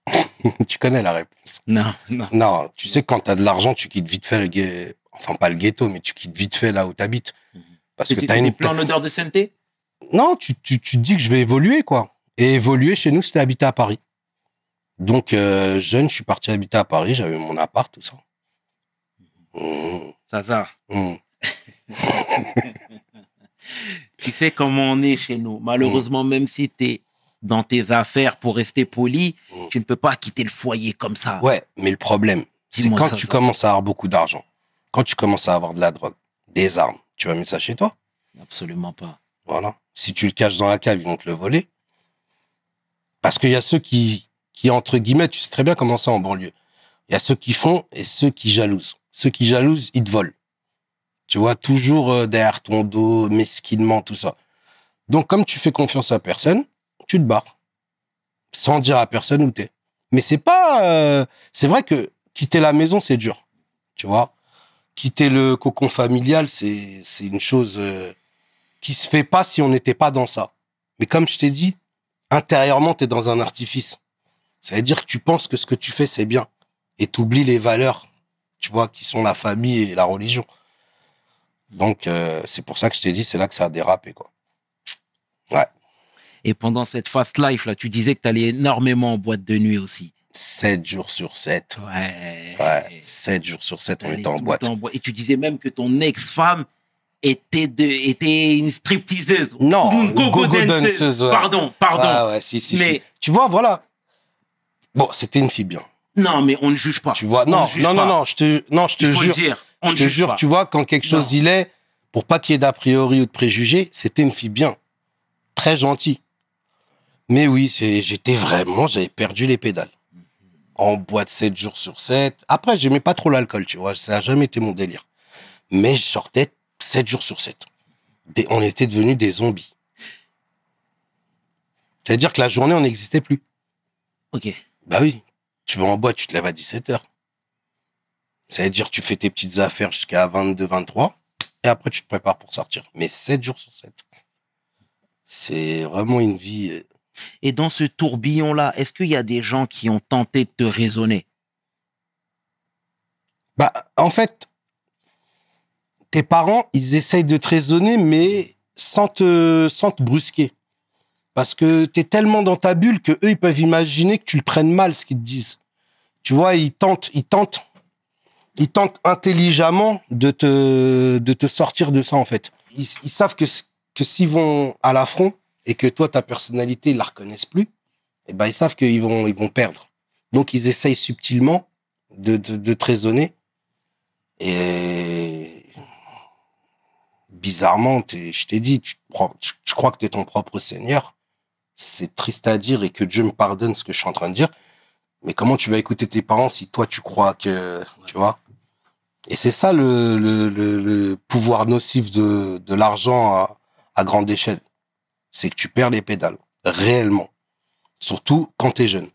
Tu connais la réponse. Non, non. Non, tu sais, quand t'as de l'argent, tu quittes vite fait le ghetto. Enfin, pas le ghetto, mais tu quittes vite fait là où t'habites. Parce que C'était t'as une. plein en odeur de sainteté? Non, tu, tu, tu te dis que je vais évoluer, quoi. Et évoluer chez nous, c'était habiter à Paris. Donc, euh, jeune, je suis parti habiter à Paris, j'avais mon appart, tout ça. Mmh, Ça va. mmh. Tu sais comment on est chez nous. Malheureusement, même si tu es dans tes affaires pour rester poli, Mm. tu ne peux pas quitter le foyer comme ça. Ouais, mais le problème, c'est quand ça, tu ça. commences à avoir beaucoup d'argent, quand tu commences à avoir de la drogue, des armes, tu vas mettre ça chez toi? Absolument pas. Voilà. Si tu le caches dans la cave, ils vont te le voler. Parce qu'il y a ceux qui, qui, entre guillemets, tu sais très bien comment c'est en banlieue. Il y a ceux qui font et ceux qui jalousent. Ceux qui jalousent, ils te volent. Tu vois, toujours euh, derrière ton dos, mesquinement, tout ça. Donc, comme tu fais confiance à personne, tu te barres. Sans dire à personne où t'es. Mais c'est pas, euh, c'est vrai que quitter la maison, c'est dur. Tu vois? Quitter le cocon familial, c'est, une chose, euh, qui se fait pas si on n'était pas dans ça. Mais comme je t'ai dit, intérieurement, tu es dans un artifice. Ça veut dire que tu penses que ce que tu fais, c'est bien. Et tu oublies les valeurs, tu vois, qui sont la famille et la religion. Donc, euh, c'est pour ça que je t'ai dit, c'est là que ça a dérapé, quoi. Et pendant cette fast life, là, tu disais que tu allais énormément en boîte de nuit aussi. 7 jours sur 7. Ouais. Ouais, 7 jours sur 7, on était en boîte. temps boi- Et tu disais même que ton ex-femme était, de, était une stripteaseuse. Non, une go-go danseuse, ouais. Pardon, pardon. Ah ouais, si, si, Mais- si. Tu vois, voilà. Bon, c'était une fille bien. Non, mais on ne juge pas. Tu vois, On non, non, non, pas. non, je te, non, je te Il faut jure. le dire. On je te juge jure, pas. tu vois, quand quelque chose Non. il est, pour pas qu'il y ait d'a priori ou de préjugés, c'était une fille bien. Très gentille. Mais oui, j'étais vraiment, j'avais perdu les pédales. En boîte 7 jours sur 7. Après, j'aimais pas trop l'alcool, tu vois, ça a jamais été mon délire. Mais je sortais 7 jours sur 7. Des- on était devenus des zombies. C'est-à-dire que la journée, on n'existait plus. Ok. Bah oui, tu vas en boîte, tu te lèves à 17h. Ça veut dire tu fais tes petites affaires jusqu'à 22, 23, et après tu te prépares pour sortir. Mais 7 jours sur 7. C'est vraiment une vie. euh, Et dans ce tourbillon-là, est-ce qu'il y a des gens qui ont tenté de te raisonner? Bah, en fait, tes parents, ils essayent de te raisonner, mais sans te, sans te brusquer. Parce que t'es tellement dans ta bulle que eux, ils peuvent imaginer que tu le prennes mal, ce qu'ils te disent. Tu vois, ils tentent, ils tentent, ils tentent intelligemment de te, de te sortir de ça, en fait. Ils, savent que, que s'ils vont à l'affront et que toi, ta personnalité, ils la reconnaissent plus, eh ben, ils savent qu'ils vont, ils vont perdre. Donc, ils essayent subtilement de, de, de te raisonner. Et bizarrement, je t'ai dit, tu, tu, tu crois que tu es ton propre Seigneur. C'est triste à dire et que Dieu me pardonne ce que je suis en train de dire. Mais comment tu vas écouter tes parents si toi tu crois que, tu vois? Et c'est ça le, pouvoir nocif de, l'argent à, grande échelle. C'est que tu perds les pédales, réellement. Surtout quand t'es jeune.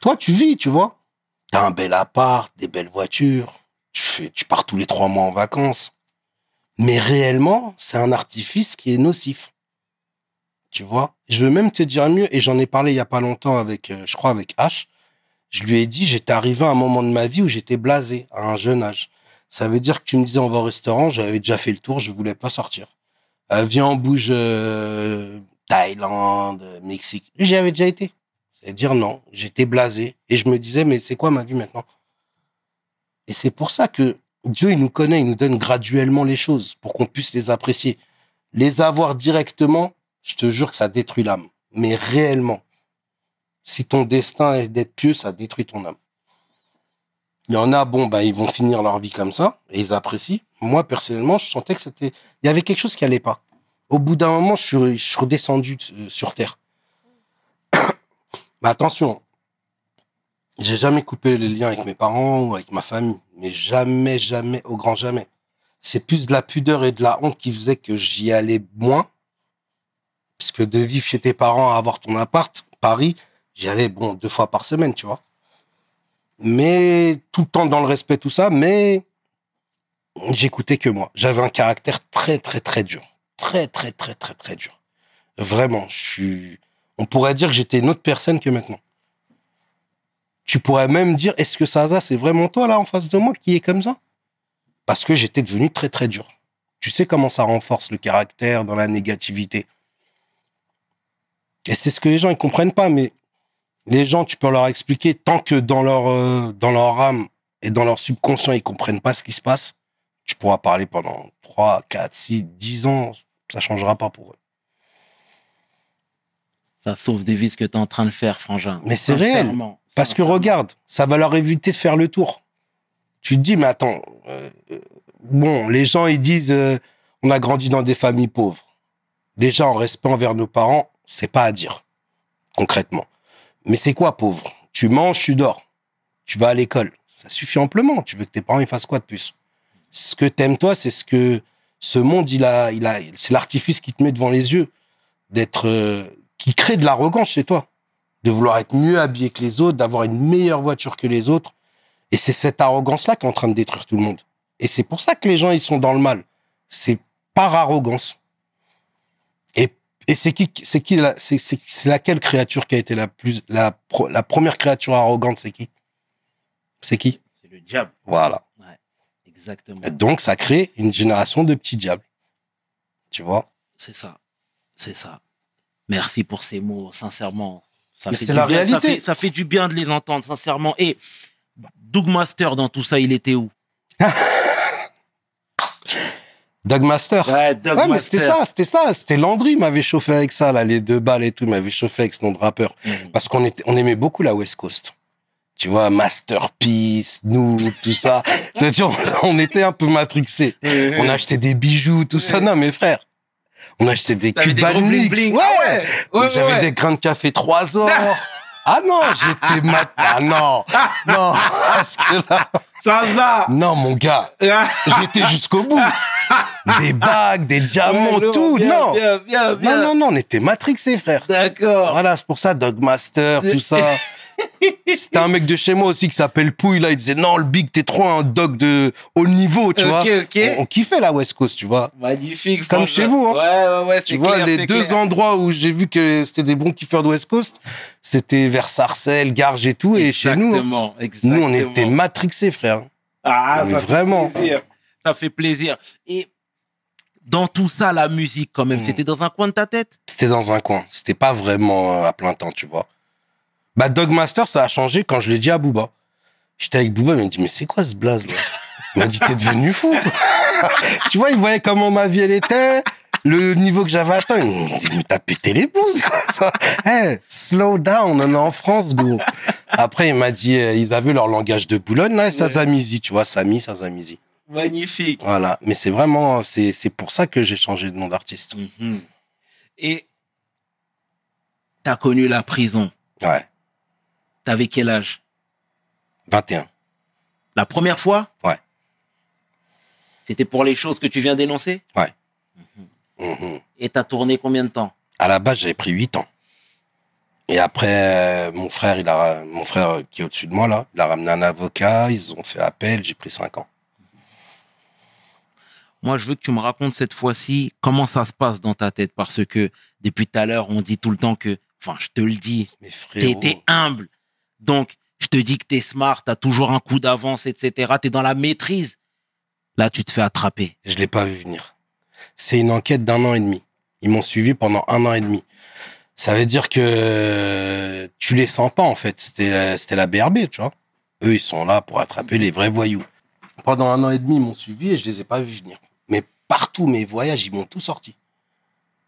Toi, tu vis, tu vois. T'as un bel appart, des belles voitures. Tu fais, tu pars tous les trois mois en vacances. Mais réellement, c'est un artifice qui est nocif. Tu vois Je veux même te dire mieux, et j'en ai parlé il y a pas longtemps avec, euh, je crois, avec H. Je lui ai dit, j'étais arrivé à un moment de ma vie où j'étais blasé, à un jeune âge. Ça veut dire que tu me disais, on va au restaurant, j'avais déjà fait le tour, je voulais pas sortir. Euh, viens, on bouge euh, Thaïlande, Mexique. J'y avais déjà été. C'est-à-dire non, j'étais blasé. Et je me disais, mais c'est quoi ma vie maintenant? Et c'est pour ça que Dieu, il nous connaît, il nous donne graduellement les choses pour qu'on puisse les apprécier. Les avoir directement, je te jure que ça détruit l'âme. Mais réellement. Si ton destin est d'être pieux, ça détruit ton âme. Il y en a, bon, ben, ils vont finir leur vie comme ça, et ils apprécient. Moi, personnellement, je sentais que c'était, il y avait quelque chose qui allait pas. Au bout d'un moment, je suis, je redescendu euh, sur terre. Mais attention, j'ai jamais coupé les liens avec mes parents ou avec ma famille, mais jamais, jamais, au grand jamais. C'est plus de la pudeur et de la honte qui faisait que j'y allais moins, puisque de vivre chez tes parents à avoir ton appart, Paris, j'y allais bon deux fois par semaine, tu vois. Mais tout le temps dans le respect, tout ça, mais j'écoutais que moi. J'avais un caractère très, très, très dur, très, très, très, très, très dur. Vraiment, on pourrait dire que j'étais une autre personne que maintenant. tu pourrais même dire, est-ce que Saza, c'est vraiment toi là en face de moi qui est comme ça? Parce que j'étais devenu très très dur. Tu sais comment ça renforce le caractère dans la négativité. Et c'est ce que les gens ne comprennent pas, mais les gens, tu peux leur expliquer tant que dans leur euh, dans leur âme et dans leur subconscient, ils comprennent pas ce qui se passe. Tu pourras parler pendant 3, 4, 6, 10 ans, ça changera pas pour eux. Ça sauve des vies ce que tu es en train de faire, Frangin. Mais c'est réel. Parce que regarde, ça va leur éviter de faire le tour. Tu te dis, mais attends, euh, euh, bon, les gens, ils disent, on a grandi dans des familles pauvres. Déjà, en respect envers nos parents, c'est pas à dire, concrètement. Mais c'est quoi pauvre? Tu manges, tu dors. Tu vas à l'école. Ça suffit amplement. Tu veux que tes parents, fassent quoi de plus? Ce que t'aimes, toi, c'est ce que ce monde, il a, il c'est l'artifice qui te met devant les yeux, d'être, euh, qui crée de l'arrogance chez toi de vouloir être mieux habillé que les autres, d'avoir une meilleure voiture que les autres. Et c'est cette arrogance-là qui est en train de détruire tout le monde. Et c'est pour ça que les gens, ils sont dans le mal. C'est par arrogance. Et, c'est qui, c'est qui, la, c'est, c'est, c'est laquelle créature qui a été la plus, la, pro- la première créature arrogante, c'est qui? C'est qui? C'est le diable. Voilà. Exactement. Et donc, ça crée une génération de petits diables. Tu vois? C'est ça. C'est ça. Merci pour ces mots, sincèrement. Ça Mais fait c'est la bien, réalité. Ça fait, ça fait du bien de les entendre, sincèrement. Et Doug Master, dans tout ça, il était où? Doug Master. Ouais, Doug Ouais, mais c'était ça, c'était ça. C'était Landry m'avait chauffé avec ça, là, les deux balles et tout, il m'avait chauffé avec ce nom de rappeur. Mhm. Parce qu'on était, on aimait beaucoup la West Coast. Tu vois, Masterpiece, nous, tout ça. C'est-à-dire, on, on était un peu matrixés. On achetait des bijoux, tout ça. Non, mes frères. On achetait des Links. bling. Ouais. Ah ouais. Ouais, J'avais ouais. des grains de café trois or. Ah non, j'étais mat. Ah non. Non. Parce que là- Ça va non, mon gars. J'étais jusqu'au bout. Des bagues, des diamants, tout. Bien, non. Bien, bien, bien. Non, non, non, on était matrixés, frère. D'accord. Voilà, c'est pour ça, Dogmaster, tout ça. C'était un mec de chez moi aussi qui s'appelle Pouille, là. Il disait, non, le Big, t'es trop un dog de haut niveau, tu vois. On, on kiffait la West Coast, tu vois. Magnifique. Comme chez vous, hein. Ouais, ouais, ouais. Tu vois, clair, les deux clair. endroits où j'ai vu que c'était des bons kiffeurs de West Coast, c'était vers Sarcelles, Garges et tout. Et chez nous, Exactement, nous, on était matrixés, frère. Ah, Mais ça fait vraiment. plaisir. Ça fait plaisir. Et dans tout ça, la musique, quand même, Mm. c'était dans un coin de ta tête? C'était dans un coin. C'était pas vraiment euh, à plein temps, tu vois. Bah, Dogmaster, ça a changé quand je l'ai dit à Booba. J'étais avec Booba, il m'a dit, mais c'est quoi ce blaze, là? Il m'a dit, t'es devenu fou. tu vois, il voyait comment ma vie, elle était, le niveau que j'avais atteint. Il me dit, mais t'as pété les pouces, quoi, ça. Hey, slow down, on est en France, gros. Après, il m'a dit, euh, ils avaient leur langage de Boulogne, là, et Sazamizi, tu vois, Sami, Sazamizi. Magnifique. Voilà. Mais c'est vraiment, c'est, c'est pour ça que j'ai changé de nom d'artiste. Mhm. Et t'as connu la prison. Ouais. T'avais quel âge? 21. La première fois? Ouais. C'était pour les choses que tu viens d'énoncer? Mhm. Et t'as tourné combien de temps? À la base, j'avais pris 8 ans. Et après, euh, mon frère, il a, mon frère qui est au-dessus de moi, là, il a ramené un avocat, ils ont fait appel, j'ai pris 5 ans. Moi, je veux que tu me racontes cette fois-ci comment ça se passe dans ta tête. Parce que depuis tout à l'heure, on dit tout le temps que, enfin, je te le dis, t'es humble. Donc, je te dis que t'es smart, t'as toujours un coup d'avance, etc. T'es dans la maîtrise. Là, tu te fais attraper. je l'ai pas vu venir. C'est une enquête d'un an et demi. Ils m'ont suivi pendant un an et demi. Ça veut dire que tu les sens pas, en fait. C'était, la BRB, tu vois. Eux, ils sont là pour attraper les vrais voyous. Pendant un an et demi, ils m'ont suivi et je les ai pas vus venir. Mais partout, mes voyages, ils m'ont tout sorti.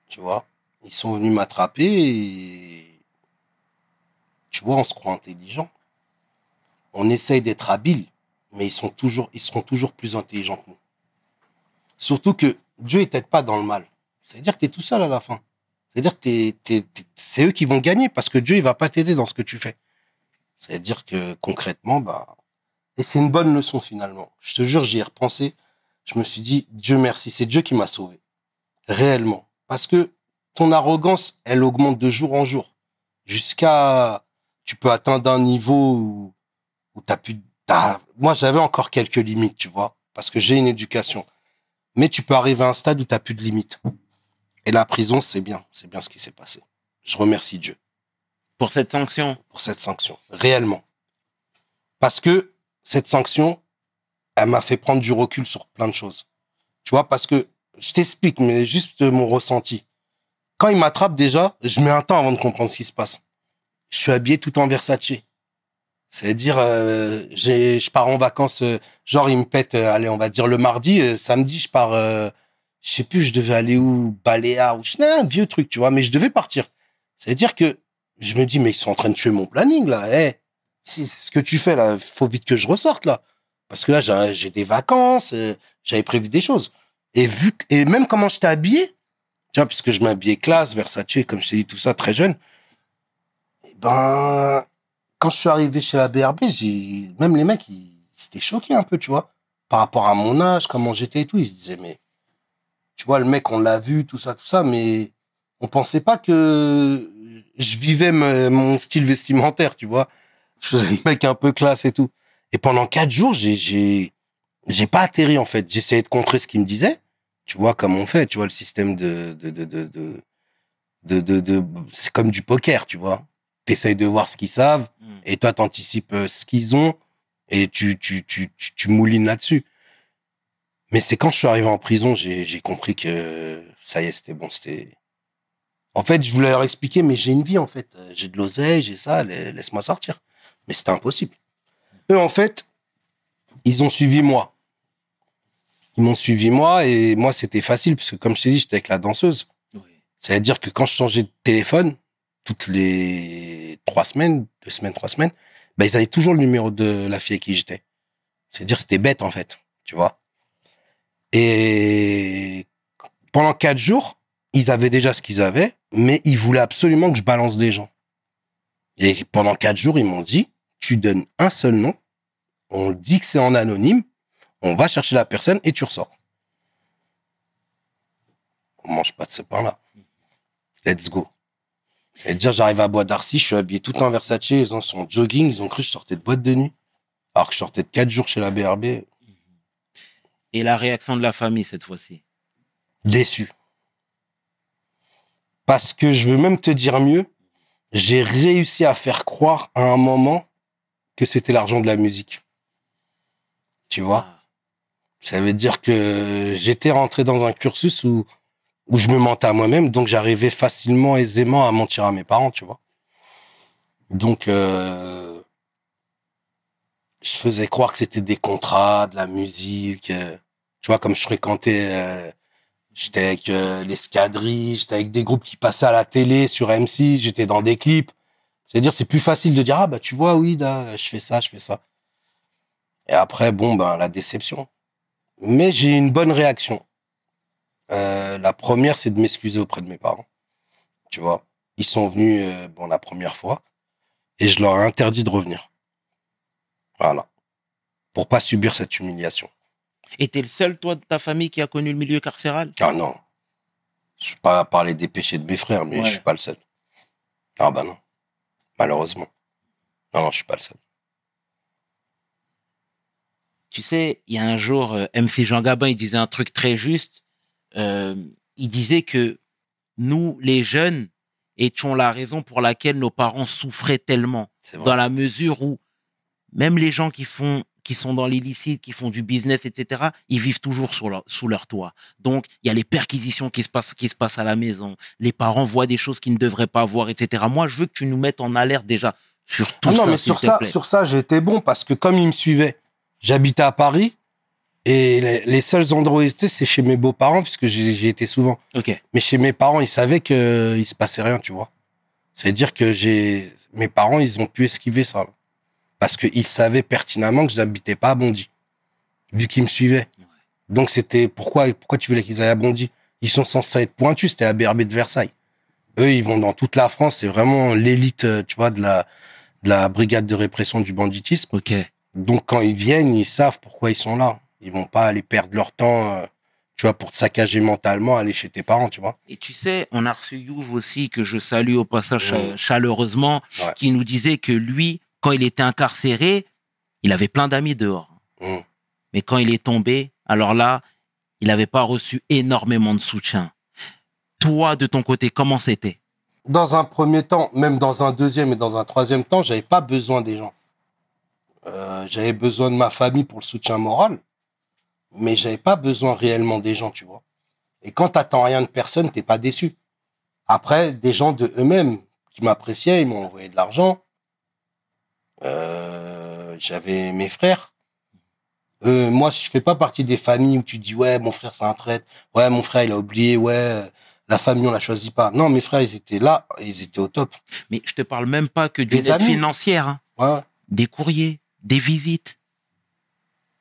Tu vois. Ils sont venus m'attraper et, tu vois, on se croit intelligent. On essaye d'être habile, mais ils seront toujours plus intelligents que nous. Surtout que Dieu, il t'aide pas dans le mal. C'est-à-dire que tu es tout seul à la fin. C'est-à-dire que c'est eux qui vont gagner parce que Dieu, il va pas t'aider dans ce que tu fais. C'est-à-dire que concrètement, bah, et c'est une bonne leçon finalement. Je te jure, j'y ai repensé. Je me suis dit, Dieu merci, c'est Dieu qui m'a sauvé. Réellement. Parce que ton arrogance, elle augmente de jour en jour. Jusqu'à, tu peux atteindre un niveau où, où t'as pu, t'as- moi j'avais encore quelques limites, tu vois, parce que j'ai une éducation. Mais tu peux arriver à un stade où t'as plus de limites. Et la prison, c'est bien, c'est bien ce qui s'est passé. Je remercie Dieu Pour cette sanction? pour cette sanction, réellement. Parce que cette sanction, elle m'a fait prendre du recul sur plein de choses. Tu vois, parce que je t'explique, mais juste mon ressenti. Quand il m'attrape déjà, je mets un temps avant de comprendre ce qui se passe. Je suis habillé tout en Versace. C'est-à-dire, euh, je pars en vacances, euh, genre il me pète, euh, allez, on va dire le mardi, samedi je pars, je sais plus, je devais aller où, Baléa, ou un vieux truc, tu vois, mais je devais partir. C'est-à-dire que je me dis, mais ils sont en train de tuer mon planning là. Eh, c'est ce que tu fais là, faut vite que je ressorte là, parce que là j'ai, des vacances, j'avais prévu des choses. Et vu et même comment j'étais habillé, tu vois, puisque je m'habillais classe, Versace, comme je t'ai dit tout ça, très jeune. Ben, quand je suis arrivé chez la BRB, j'ai même les mecs, ils s'étaient choqués un peu, tu vois, par rapport à mon âge, comment j'étais et tout. Ils se disaient, mais tu vois, le mec, on l'a vu, tout ça, tout ça, mais on pensait pas que je vivais mon style vestimentaire, tu vois. Je faisais le mec un peu classe et tout. Et pendant quatre jours, j'ai, j'ai, j'ai pas atterri, en fait. J'essayais de contrer ce qu'ils me disaient. Tu vois, comme on fait, tu vois, le système de, de, de, de, de- de- c'est comme du poker, tu vois. T'essayes de voir ce qu'ils savent Mm. et toi, t'anticipes euh, ce qu'ils ont et tu, tu, tu, tu, tu moulines là-dessus. Mais c'est quand je suis arrivé en prison, j'ai, j'ai compris que ça y est, c'était bon, c'était... En fait, je voulais leur expliquer, mais j'ai une vie, en fait. Euh, J'ai de l'oseille, j'ai ça, la- laisse-moi sortir. Mais c'était impossible. Eux, en fait, ils ont suivi moi. Ils m'ont suivi moi et moi, c'était facile parce que, comme je t'ai dit, j'étais avec la danseuse. Oui. C'est-à-dire que quand je changeais de téléphone, toutes les trois semaines, deux semaines, trois semaines, ben, ils avaient toujours le numéro de la fille avec qui j'étais. C'est-à-dire, c'était bête, en fait. Tu vois? Et pendant quatre jours, ils avaient déjà ce qu'ils avaient, mais ils voulaient absolument que je balance des gens. Et pendant quatre jours, ils m'ont dit, tu donnes un seul nom, on dit que c'est en anonyme, on va chercher la personne et tu ressors. On mange pas de ce pain-là. Let's go. Et dire, j'arrive à Bois d'Arcy, je suis habillé tout en Versace, ils ont son jogging, ils ont cru que je sortais de boîte de nuit. Alors que je sortais de quatre jours chez la BRB, Et la réaction de la famille cette fois-ci? déçu. Parce que je veux même te dire mieux, j'ai réussi à faire croire à un moment que c'était l'argent de la musique. Tu vois? Ah. Ça veut dire que j'étais rentré dans un cursus où, où je me mentais à moi-même, donc j'arrivais facilement, aisément à mentir à mes parents, tu vois. Donc, euh, je faisais croire que c'était des contrats, de la musique. euh, tu vois, comme je fréquentais, euh, j'étais avec euh, l'escadrille, j'étais avec des groupes qui passaient à la télé sur M6, j'étais dans des clips. C'est-à-dire, c'est plus facile de dire, ah bah tu vois, oui, là, je fais ça, je fais ça. Et après, bon, ben, la déception. Mais j'ai une bonne réaction. Euh, la première, c'est de m'excuser auprès de mes parents. Tu vois, ils sont venus, euh, bon, la première fois, et je leur ai interdit de revenir. Voilà. Pour pas subir cette humiliation. Et t'es le seul, toi, de ta famille qui a connu le milieu carcéral? Ah non. Je vais pas parler des péchés de mes frères, mais Ouais. je suis pas le seul. Ah bah non. Malheureusement. Non, non, je suis pas le seul. Tu sais, il y a un jour, euh, MC Jean Gabin, il disait un truc très juste. Euh, il disait que nous, les jeunes, étions la raison pour laquelle nos parents souffraient tellement. Dans la mesure où même les gens qui font qui sont dans l'illicite, qui font du business, etc., ils vivent toujours sous leur, sous leur toit. Donc, il y a les perquisitions qui se passent, qui se passent à la maison. Les parents voient des choses qu'ils ne devraient pas voir, etc. Moi, je veux que tu nous mettes en alerte déjà sur tout Ah non, ça, mais s'il sur ça, plaît. sur ça, été bon parce que comme ils me suivaient, j'habitais à Paris et les, les seuls endroits où j'étais, c'est chez mes beaux-parents puisque j'ai été souvent. Ok. Mais chez mes parents, ils savaient que il se passait rien, tu vois. C'est-à-dire que j'ai, mes parents, ils ont pu esquiver ça. là. Parce qu'ils savaient pertinemment que je n'habitais pas à Bondy. Vu qu'ils me suivaient. Donc c'était, pourquoi, pourquoi tu voulais qu'ils aillent à Bondy? Ils sont censés être pointus, c'était à BRB de Versailles. Eux, ils vont dans toute la France, c'est vraiment l'élite, euh, tu vois, de la, de la brigade de répression du banditisme. Ok. Donc quand ils viennent, ils savent pourquoi ils sont là. Ils vont pas aller perdre leur temps, euh, tu vois, pour te saccager mentalement, aller chez tes parents, tu vois. Et tu sais, on a reçu Youv aussi, que je salue au passage Ouais. euh, chaleureusement, Ouais. qui nous disait que lui, quand il était incarcéré, il avait plein d'amis dehors. Mm. Mais quand il est tombé, alors là, il n'avait pas reçu énormément de soutien. Toi, de ton côté, comment c'était? Dans un premier temps, même dans un deuxième et dans un troisième temps, j'avais pas besoin des gens. euh, j'avais besoin de ma famille pour le soutien moral, mais j'avais pas besoin réellement des gens, tu vois. Et quand t'attends rien de personne, t'es pas déçu. Après, des gens de eux-mêmes qui m'appréciaient, ils m'ont envoyé de l'argent. Euh, j'avais mes frères. Euh, moi, je fais pas partie des familles où tu dis ouais, mon frère c'est un traître, ouais, mon frère il a oublié, ouais, la famille on la choisit pas. Non, mes frères ils étaient là, ils étaient au top. Mais je te parle même pas que d'une Des aide financière, hein. Ouais. des courriers, des visites.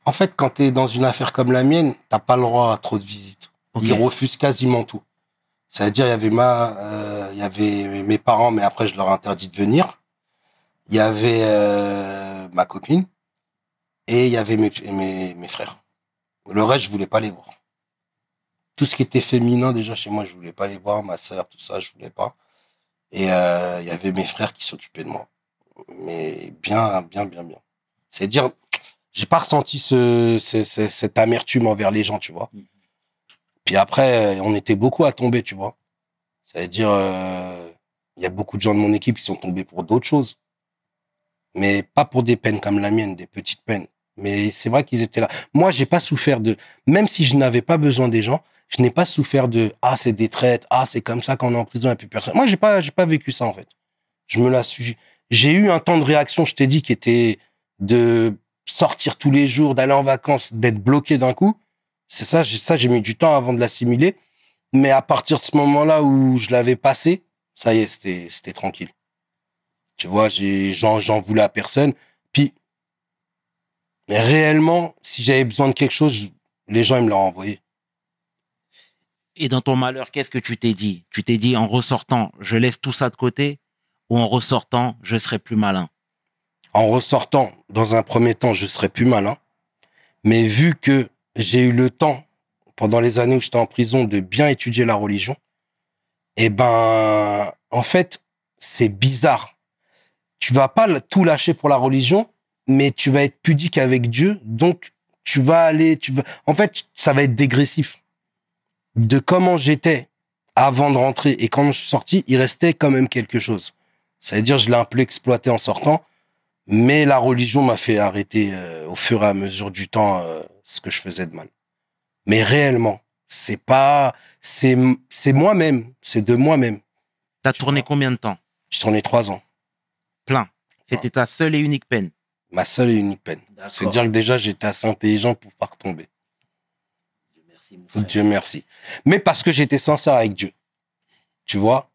En fait, quand tu es dans une affaire comme la mienne, t'as pas le droit à trop de visites. Ils refusent quasiment tout. Ça veut dire, il y avait ma, euh, il y avait mes parents, mais après, je leur ai interdit de venir. Il y avait euh, ma copine et il y avait mes, mes, mes frères. Le reste, je voulais pas les voir. Tout ce qui était féminin, déjà, chez moi, je voulais pas les voir. Ma sœur, tout ça, je voulais pas. Et euh, il y avait mes frères qui s'occupaient de moi. Mais bien, bien, bien, bien. C'est-à-dire, j'ai pas ressenti ce, ce- ce- cette amertume envers les gens, tu vois. Puis après, on était beaucoup à tomber, tu vois. Ça veut dire, euh, il y a beaucoup de gens de mon équipe qui sont tombés pour d'autres choses. Mais pas pour des peines comme la mienne, des petites peines. Mais c'est vrai qu'ils étaient là. Moi, j'ai pas souffert de, même si je n'avais pas besoin des gens, je n'ai pas souffert de, ah, c'est des traites, ah, c'est comme ça qu'on est en prison et puis personne. Moi, j'ai pas, j'ai pas vécu ça, en fait. Je me la suis, j'ai eu un temps de réaction, je t'ai dit, qui était de sortir tous les jours, d'aller en vacances, d'être bloqué d'un coup. C'est ça, j'ai ça, j'ai mis du temps avant de l'assimiler. Mais à partir de ce moment-là où je l'avais passé, ça y est, c'était, tranquille. Tu vois, j'ai, j'en, j'en voulais à personne. Puis, mais réellement, si j'avais besoin de quelque chose, les gens, ils me l'ont envoyé. Et dans ton malheur, qu'est-ce que tu t'es dit? Tu t'es dit en ressortant, je laisse tout ça de côté ou en ressortant, je serai plus malin? En ressortant, dans un premier temps, je serais plus malin. Mais vu que j'ai eu le temps, pendant les années où j'étais en prison, de bien étudier la religion, eh ben, en fait, c'est bizarre. Tu vas pas tout lâcher pour la religion, mais tu vas être pudique avec Dieu, donc tu vas aller, tu vas, en fait, ça va être dégressif. De comment j'étais avant de rentrer et quand je suis sorti, il restait quand même quelque chose. Ça veut dire, je l'ai un peu exploité en sortant, mais la religion m'a fait arrêter euh, au fur et à mesure du temps euh, ce que je faisais de mal. Mais réellement, c'est pas, c'est, c'est moi-même, c'est de moi-même. T'as tourné vois. combien de temps? J'ai tourné trois ans. Plein. C'était ta seule et unique peine. Ma seule et unique peine. C'est dire que déjà, j'étais assez intelligent pour pas retomber. Merci, mon frère. Dieu merci. Mais parce que j'étais sincère avec Dieu. Tu vois?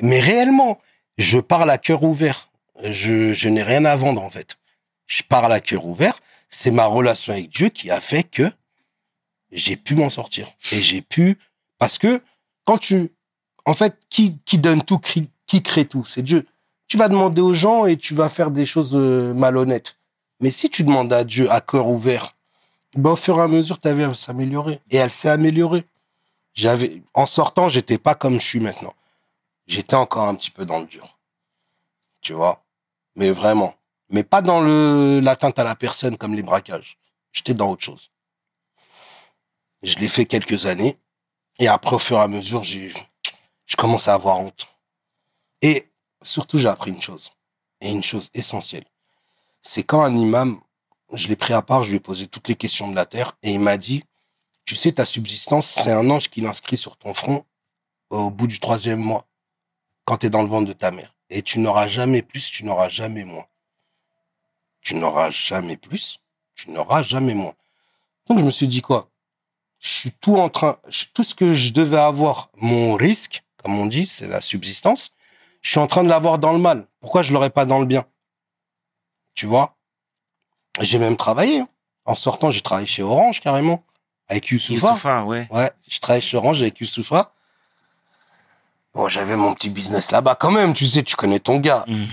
Mais réellement, je parle à cœur ouvert. Je, n'ai rien à vendre, en fait. Je parle à cœur ouvert. C'est ma relation avec Dieu qui a fait que j'ai pu m'en sortir. Et j'ai pu... Parce que quand tu... En fait, qui, qui donne tout, qui, crée tout? C'est Dieu. Tu vas demander aux gens et tu vas faire des choses euh, malhonnêtes. Mais si tu demandes à Dieu à cœur ouvert, ben, au fur et à mesure, ta vie va s'améliorer. Et elle s'est améliorée. J'avais, en sortant, j'étais pas comme je suis maintenant. J'étais encore un petit peu dans le dur. Tu vois? Mais vraiment. Mais pas dans l'atteinte à la personne comme les braquages. J'étais dans autre chose. Je l'ai fait quelques années. Et après, au fur et à mesure, j'ai, je commence à avoir honte. Et surtout, j'ai appris une chose. Et une chose essentielle. C'est quand un imam, je l'ai pris à part, je lui ai posé toutes les questions de la terre et il m'a dit, tu sais, ta subsistance, c'est un ange qui l'inscrit sur ton front au bout du troisième mois, quand tu es dans le ventre de ta mère. Et tu n'auras jamais plus, tu n'auras jamais moins. Tu n'auras jamais plus, tu n'auras jamais moins. Donc je me suis dit quoi? Je suis tout en train, tout ce que je devais avoir, mon risque, comme on dit, c'est la subsistance. Je suis en train de l'avoir dans le mal. Pourquoi je l'aurais pas dans le bien? Tu vois? J'ai même travaillé. hein. En sortant, j'ai travaillé chez Orange carrément, avec Youssoufa. Youssoufa, ouais. Ouais, je travaille chez Orange avec Youssoufa. Bon, j'avais mon petit business là-bas quand même, tu sais, tu connais ton gars. Mm.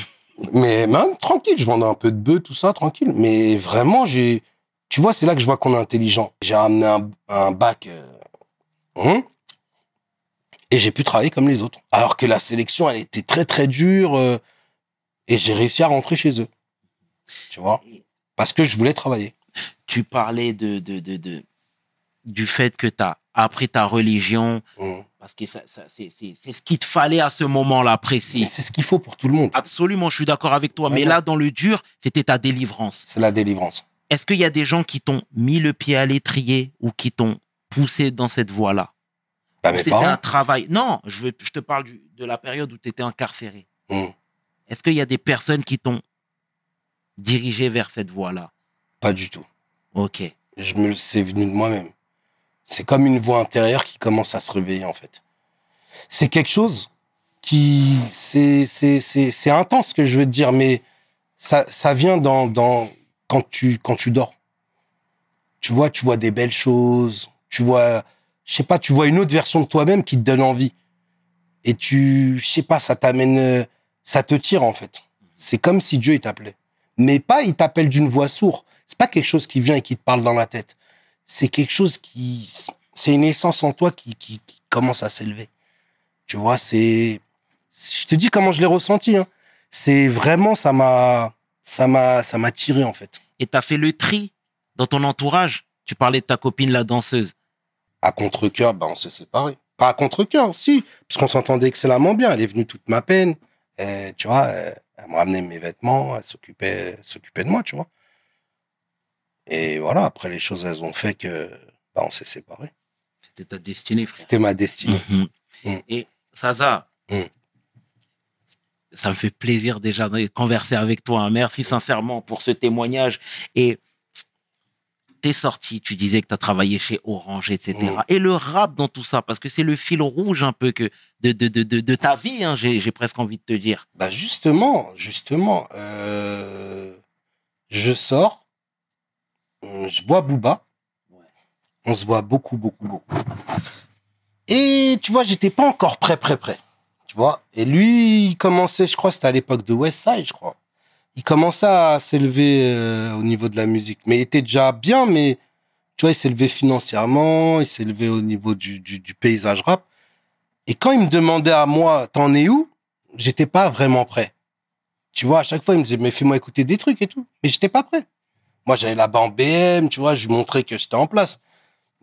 Mais man, tranquille, je vendais un peu de bœuf, tout ça, tranquille. Mais vraiment, j'ai... Tu vois, c'est là que je vois qu'on est intelligent. J'ai ramené un, un bac... euh, hum, et j'ai pu travailler comme les autres. Alors que la sélection, elle était très, très dure. euh, et j'ai réussi à rentrer chez eux. Tu vois? Parce que je voulais travailler. Tu parlais de, de, de, de- du fait que tu as appris ta religion Hum. Parce que ça, ça- c'est ce qu'il te fallait à ce moment-là précis. C'est ce qu'il faut pour tout le monde. Absolument, je suis d'accord avec toi. Mais là, dans le dur, c'était ta délivrance. C'est la délivrance. Est-ce qu'il y a des gens qui t'ont mis le pied à l'étrier ou qui t'ont poussé dans cette voie-là? Bah, C'était un travail? Non, je, veux, je te parle du- de la période où tu étais incarcéré. Hmm. Est-ce qu'il y a des personnes qui t'ont dirigé vers cette voie-là? Pas du tout. Ok. Je me, c'est venu de moi-même. C'est comme une voix intérieure qui commence à se réveiller, en fait. C'est quelque chose qui, c'est, c'est, c'est, intense ce que je veux te dire, mais ça, ça vient dans, dans, quand tu, quand tu dors. Tu vois, tu vois des belles choses, tu vois, je sais pas, tu vois une autre version de toi-même qui te donne envie. Et tu, je sais pas, ça t'amène, ça te tire, en fait. C'est comme si Dieu, il t'appelait. Mais pas, il t'appelle d'une voix sourde. C'est pas quelque chose qui vient et qui te parle dans la tête. C'est quelque chose qui, c'est une essence en toi qui, qui, qui commence à s'élever. Tu vois, c'est, je te dis comment je l'ai ressenti. Hein. C'est vraiment, ça m'a, ça m'a, ça m'a tiré en fait. Et tu as fait le tri dans ton entourage. Tu parlais de ta copine, la danseuse. À contre-cœur, ben on s'est séparés. Pas à contre-cœur, si, parce qu'on s'entendait excellemment bien. Elle est venue toute ma peine. Et, tu vois, elle, me ramenait mes vêtements, elle s'occupait, elle s'occupait de moi, tu vois. Et voilà, après les choses, elles ont fait que, ben, on s'est séparés. C'était ta destinée, frère. C'était ma destinée. Mhm. Mm. Et Saza, Mm. ça me fait plaisir déjà de converser avec toi. hein. Merci sincèrement pour ce témoignage. Et t'es sorti, tu disais que tu as travaillé chez Orange, etc. Mm. Et le rap dans tout ça, parce que c'est le fil rouge un peu que de, de, de, de, de ta vie, hein, j'ai presque envie de te dire. Bah justement, justement, euh, je sors, je vois Booba, on se voit beaucoup, beaucoup, beaucoup. Et tu vois, j'étais pas encore prêt, prêt, prêt. Tu vois, et lui, il commençait, je crois, c'était à l'époque de Westside, je crois. Il commençait à s'élever euh, au niveau de la musique, mais il était déjà bien, mais tu vois, il s'élevait financièrement, il s'élevait au niveau du, du, du paysage rap. Et quand il me demandait à moi, t'en es où? J'étais pas vraiment prêt. Tu vois, à chaque fois, il me disait, mais fais-moi écouter des trucs et tout. Mais j'étais pas prêt. Moi, j'allais là-bas en BM, tu vois, je lui montrais que j'étais en place.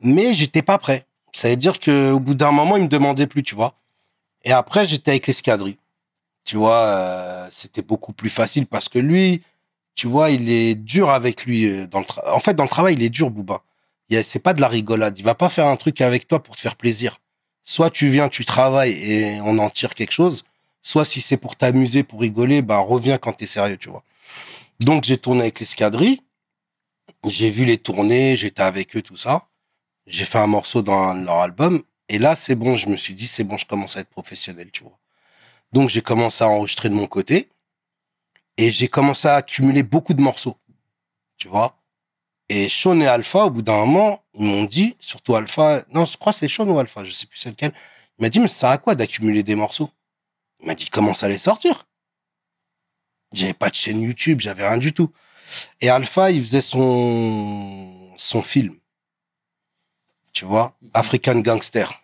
Mais j'étais pas prêt. Ça veut dire qu'au bout d'un moment, il me demandait plus, tu vois. Et après, j'étais avec l'escadrille. Tu vois, euh, c'était beaucoup plus facile parce que lui, tu vois, il est dur avec lui. euh, Dans le en fait, dans le travail, il est dur, Booba. Il y a- C'est pas de la rigolade. Il va pas faire un truc avec toi pour te faire plaisir. Soit tu viens, tu travailles et on en tire quelque chose. Soit si c'est pour t'amuser, pour rigoler, ben reviens quand t'es sérieux, tu vois. Donc j'ai tourné avec l'escadrille. J'ai vu les tournées, j'étais avec eux, tout ça. J'ai fait un morceau dans leur album. Et là, c'est bon, je me suis dit, c'est bon, je commence à être professionnel, tu vois. Donc j'ai commencé à enregistrer de mon côté. Et j'ai commencé à accumuler beaucoup de morceaux. Tu vois. Et Sean et Alpha, au bout d'un moment, ils m'ont dit, surtout Alpha, non, je crois que c'est Sean ou Alpha, je sais plus c'est lequel. Il m'a dit, mais ça sert à quoi d'accumuler des morceaux? Il m'a dit, commence à les sortir? J'avais pas de chaîne YouTube, j'avais rien du tout. Et Alpha, il faisait son, son film. Tu vois? African Gangster.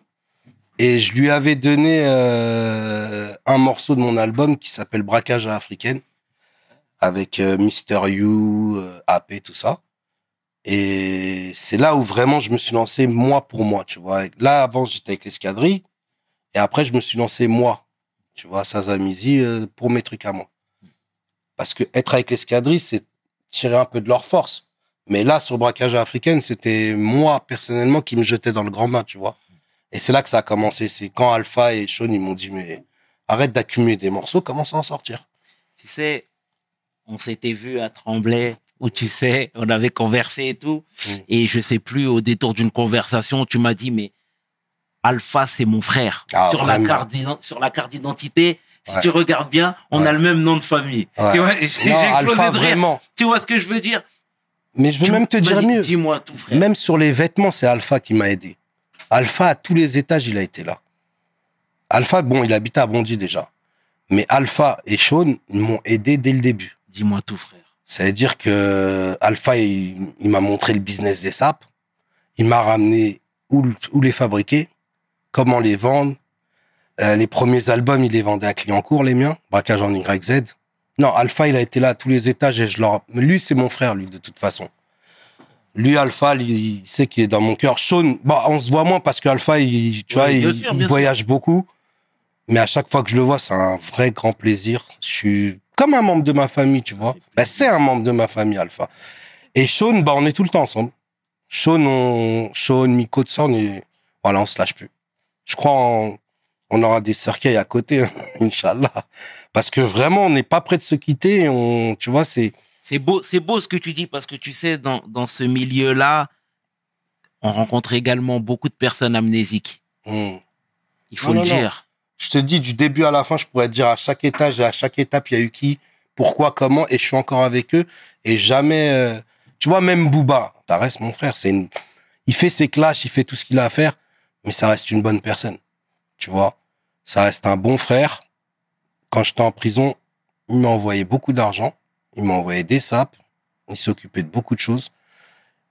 Et je lui avais donné euh, un morceau de mon album qui s'appelle Braquage à Africaine avec euh, Mr. You, euh, AP, tout ça. Et c'est là où vraiment je me suis lancé moi pour moi, tu vois. Là, avant, j'étais avec l'escadrille. Et après, je me suis lancé moi, tu vois, Sazamizi, euh, pour mes trucs à moi. Parce que être avec l'escadrille, c'est tirer un peu de leur force. Mais là, sur Braquage Africaine, c'était moi, personnellement, qui me jetais dans le grand bain, tu vois. Et c'est là que ça a commencé. C'est quand Alpha et Sean, ils m'ont dit, mais arrête d'accumuler des morceaux, commence à en sortir. Tu sais, on s'était vu à Tremblay, où tu sais, on avait conversé et tout. Et je sais plus, au détour d'une conversation, tu m'as dit, mais Alpha, c'est mon frère. Ah, sur, la carte sur la carte d'identité, si Ouais. tu regardes bien, on Ouais. a le même nom de famille. Ouais. Tu vois, j'ai explosé de rire. vraiment. Tu vois ce que je veux dire? Mais je veux Tu- même te dire mieux. Dis-moi tout, frère. Même sur les vêtements, c'est Alpha qui m'a aidé. Alpha, à tous les étages, il a été là. Alpha, bon, il habitait à Bondy déjà. Mais Alpha et Sean, m'ont aidé dès le début. Dis-moi tout, frère. Ça veut dire que Alpha, il, il m'a montré le business des sapes. Il m'a ramené où les fabriquer, comment les vendre. Euh, les premiers albums, il les vendait à Clignancourt, les miens. Braquage en YZ. Non, Alpha, il a été là à tous les étages et je leur... Lui, c'est mon frère, lui, de toute façon. Lui, Alpha, il, il sait qu'il est dans mon cœur. Sean, bah, on se voit moins parce qu'Alpha, il, tu vois, Ouais, il, sûr, il bien sûr. voyage beaucoup. Mais à chaque fois que je le vois, c'est un vrai grand plaisir. Je suis comme un membre de ma famille, tu vois. Bah, c'est un membre de ma famille, Alpha. Et Sean, bah, on est tout le temps ensemble. Sean, on, Sean, Miko, tout ça, on est, voilà, on se lâche plus. Je crois en- on aura des cercueils à côté, Inch'Allah. Parce que vraiment, on n'est pas prêt de se quitter. On, tu vois, c'est, C'est beau, c'est beau ce que tu dis parce que tu sais, dans, dans ce milieu-là, on rencontre également beaucoup de personnes amnésiques. Hmm. Il faut Non, le non, non. dire. Je te dis, du début à la fin, je pourrais te dire à chaque étage et à chaque étape, il y a eu qui, pourquoi, comment, et je suis encore avec eux. Et jamais, euh, tu vois, même Booba, ça reste mon frère. C'est une, il fait ses clashs, il fait tout ce qu'il a à faire, mais ça reste une bonne personne. Tu vois, ça reste un bon frère. Quand j'étais en prison, il m'a envoyé beaucoup d'argent, il m'a envoyé des sapes, il s'occupait de beaucoup de choses.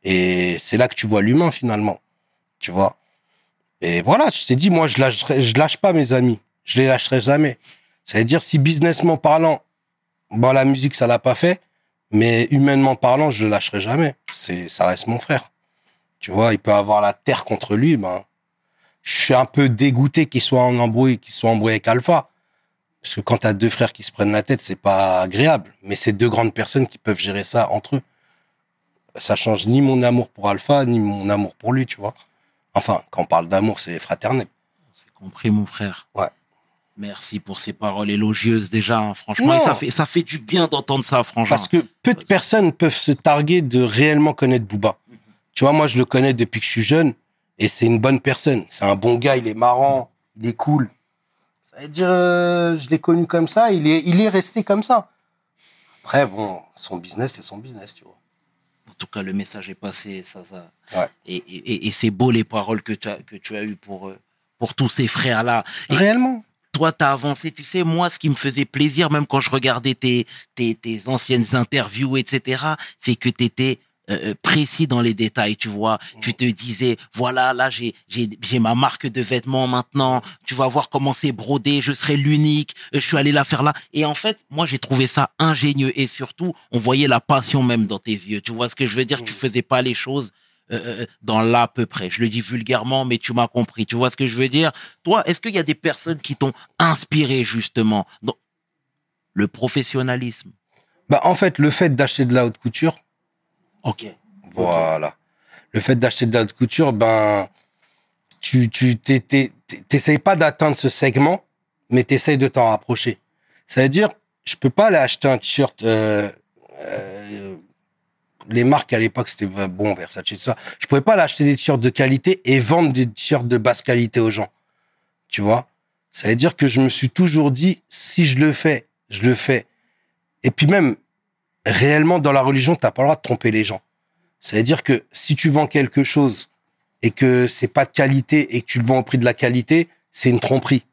Et c'est là que tu vois l'humain finalement. Tu vois. Et voilà, je t'ai dit, moi, je lâcherai, je lâche pas mes amis. Je les lâcherai jamais. Ça veut dire, si businessment parlant, bon, la musique, ça l'a pas fait, mais humainement parlant, je le lâcherai jamais. C'est, ça reste mon frère. Tu vois, il peut avoir la terre contre lui, ben, je suis un peu dégoûté qu'il soit en embrouille, qu'il soit embrouillé avec Alpha. Parce que quand t'as deux frères qui se prennent la tête, c'est pas agréable. Mais c'est deux grandes personnes qui peuvent gérer ça entre eux. Ça change ni mon amour pour Alpha, ni mon amour pour lui, tu vois. Enfin, quand on parle d'amour, c'est fraternel. C'est compris, mon frère. Ouais. Merci pour ces paroles élogieuses déjà, hein, franchement. Et ça fait, ça fait du bien d'entendre ça, franchement. Parce que peu de personnes peuvent se targuer de réellement connaître Booba. Tu vois, moi, je le connais depuis que je suis jeune et c'est une bonne personne. C'est un bon gars, il est marrant, il est cool. Ça veut dire, euh, je l'ai connu comme ça, il est, il est resté comme ça. Après, bon, son business, c'est son business, tu vois. En tout cas, le message est passé. Ça, ça. Ouais. Et, et- c'est beau les paroles que tu as, que tu as eues pour, euh, pour tous ces frères-là. Réellement. toi, tu as avancé. Tu sais, moi, ce qui me faisait plaisir, même quand je regardais tes, tes, tes anciennes interviews, etc., c'est que tu étais précis dans les détails, tu vois. Tu te disais, voilà, là, j'ai, j'ai, j'ai ma marque de vêtements maintenant. Tu vas voir comment c'est brodé. Je serai l'unique. euh, Je suis allé la faire là. Et en fait, moi, j'ai trouvé ça ingénieux. Et surtout, on voyait la passion même dans tes yeux. Tu vois ce que je veux dire? Tu faisais pas les choses euh, euh, dans l'à peu près. Je le dis vulgairement, mais tu m'as compris. Tu vois ce que je veux dire? Toi, est-ce qu'il y a des personnes qui t'ont inspiré justement dans le professionnalisme? Bah, en fait, le fait d'acheter de la haute couture, Ok. Voilà. Le fait d'acheter de la couture, ben, tu, tu, t'essayes pas d'atteindre ce segment, mais t'essayes de t'en rapprocher. Ça veut dire, je peux pas aller acheter un t-shirt, euh, euh, les marques à l'époque, c'était bon, Versace, tout ça. Je pouvais pas aller acheter des t-shirts de qualité et vendre des t-shirts de basse qualité aux gens. Tu vois? Ça veut dire que je me suis toujours dit, si je le fais, je le fais. Et puis même, réellement, dans la religion, t'as pas le droit de tromper les gens. Ça veut dire que si tu vends quelque chose et que c'est pas de qualité et que tu le vends au prix de la qualité, c'est une tromperie.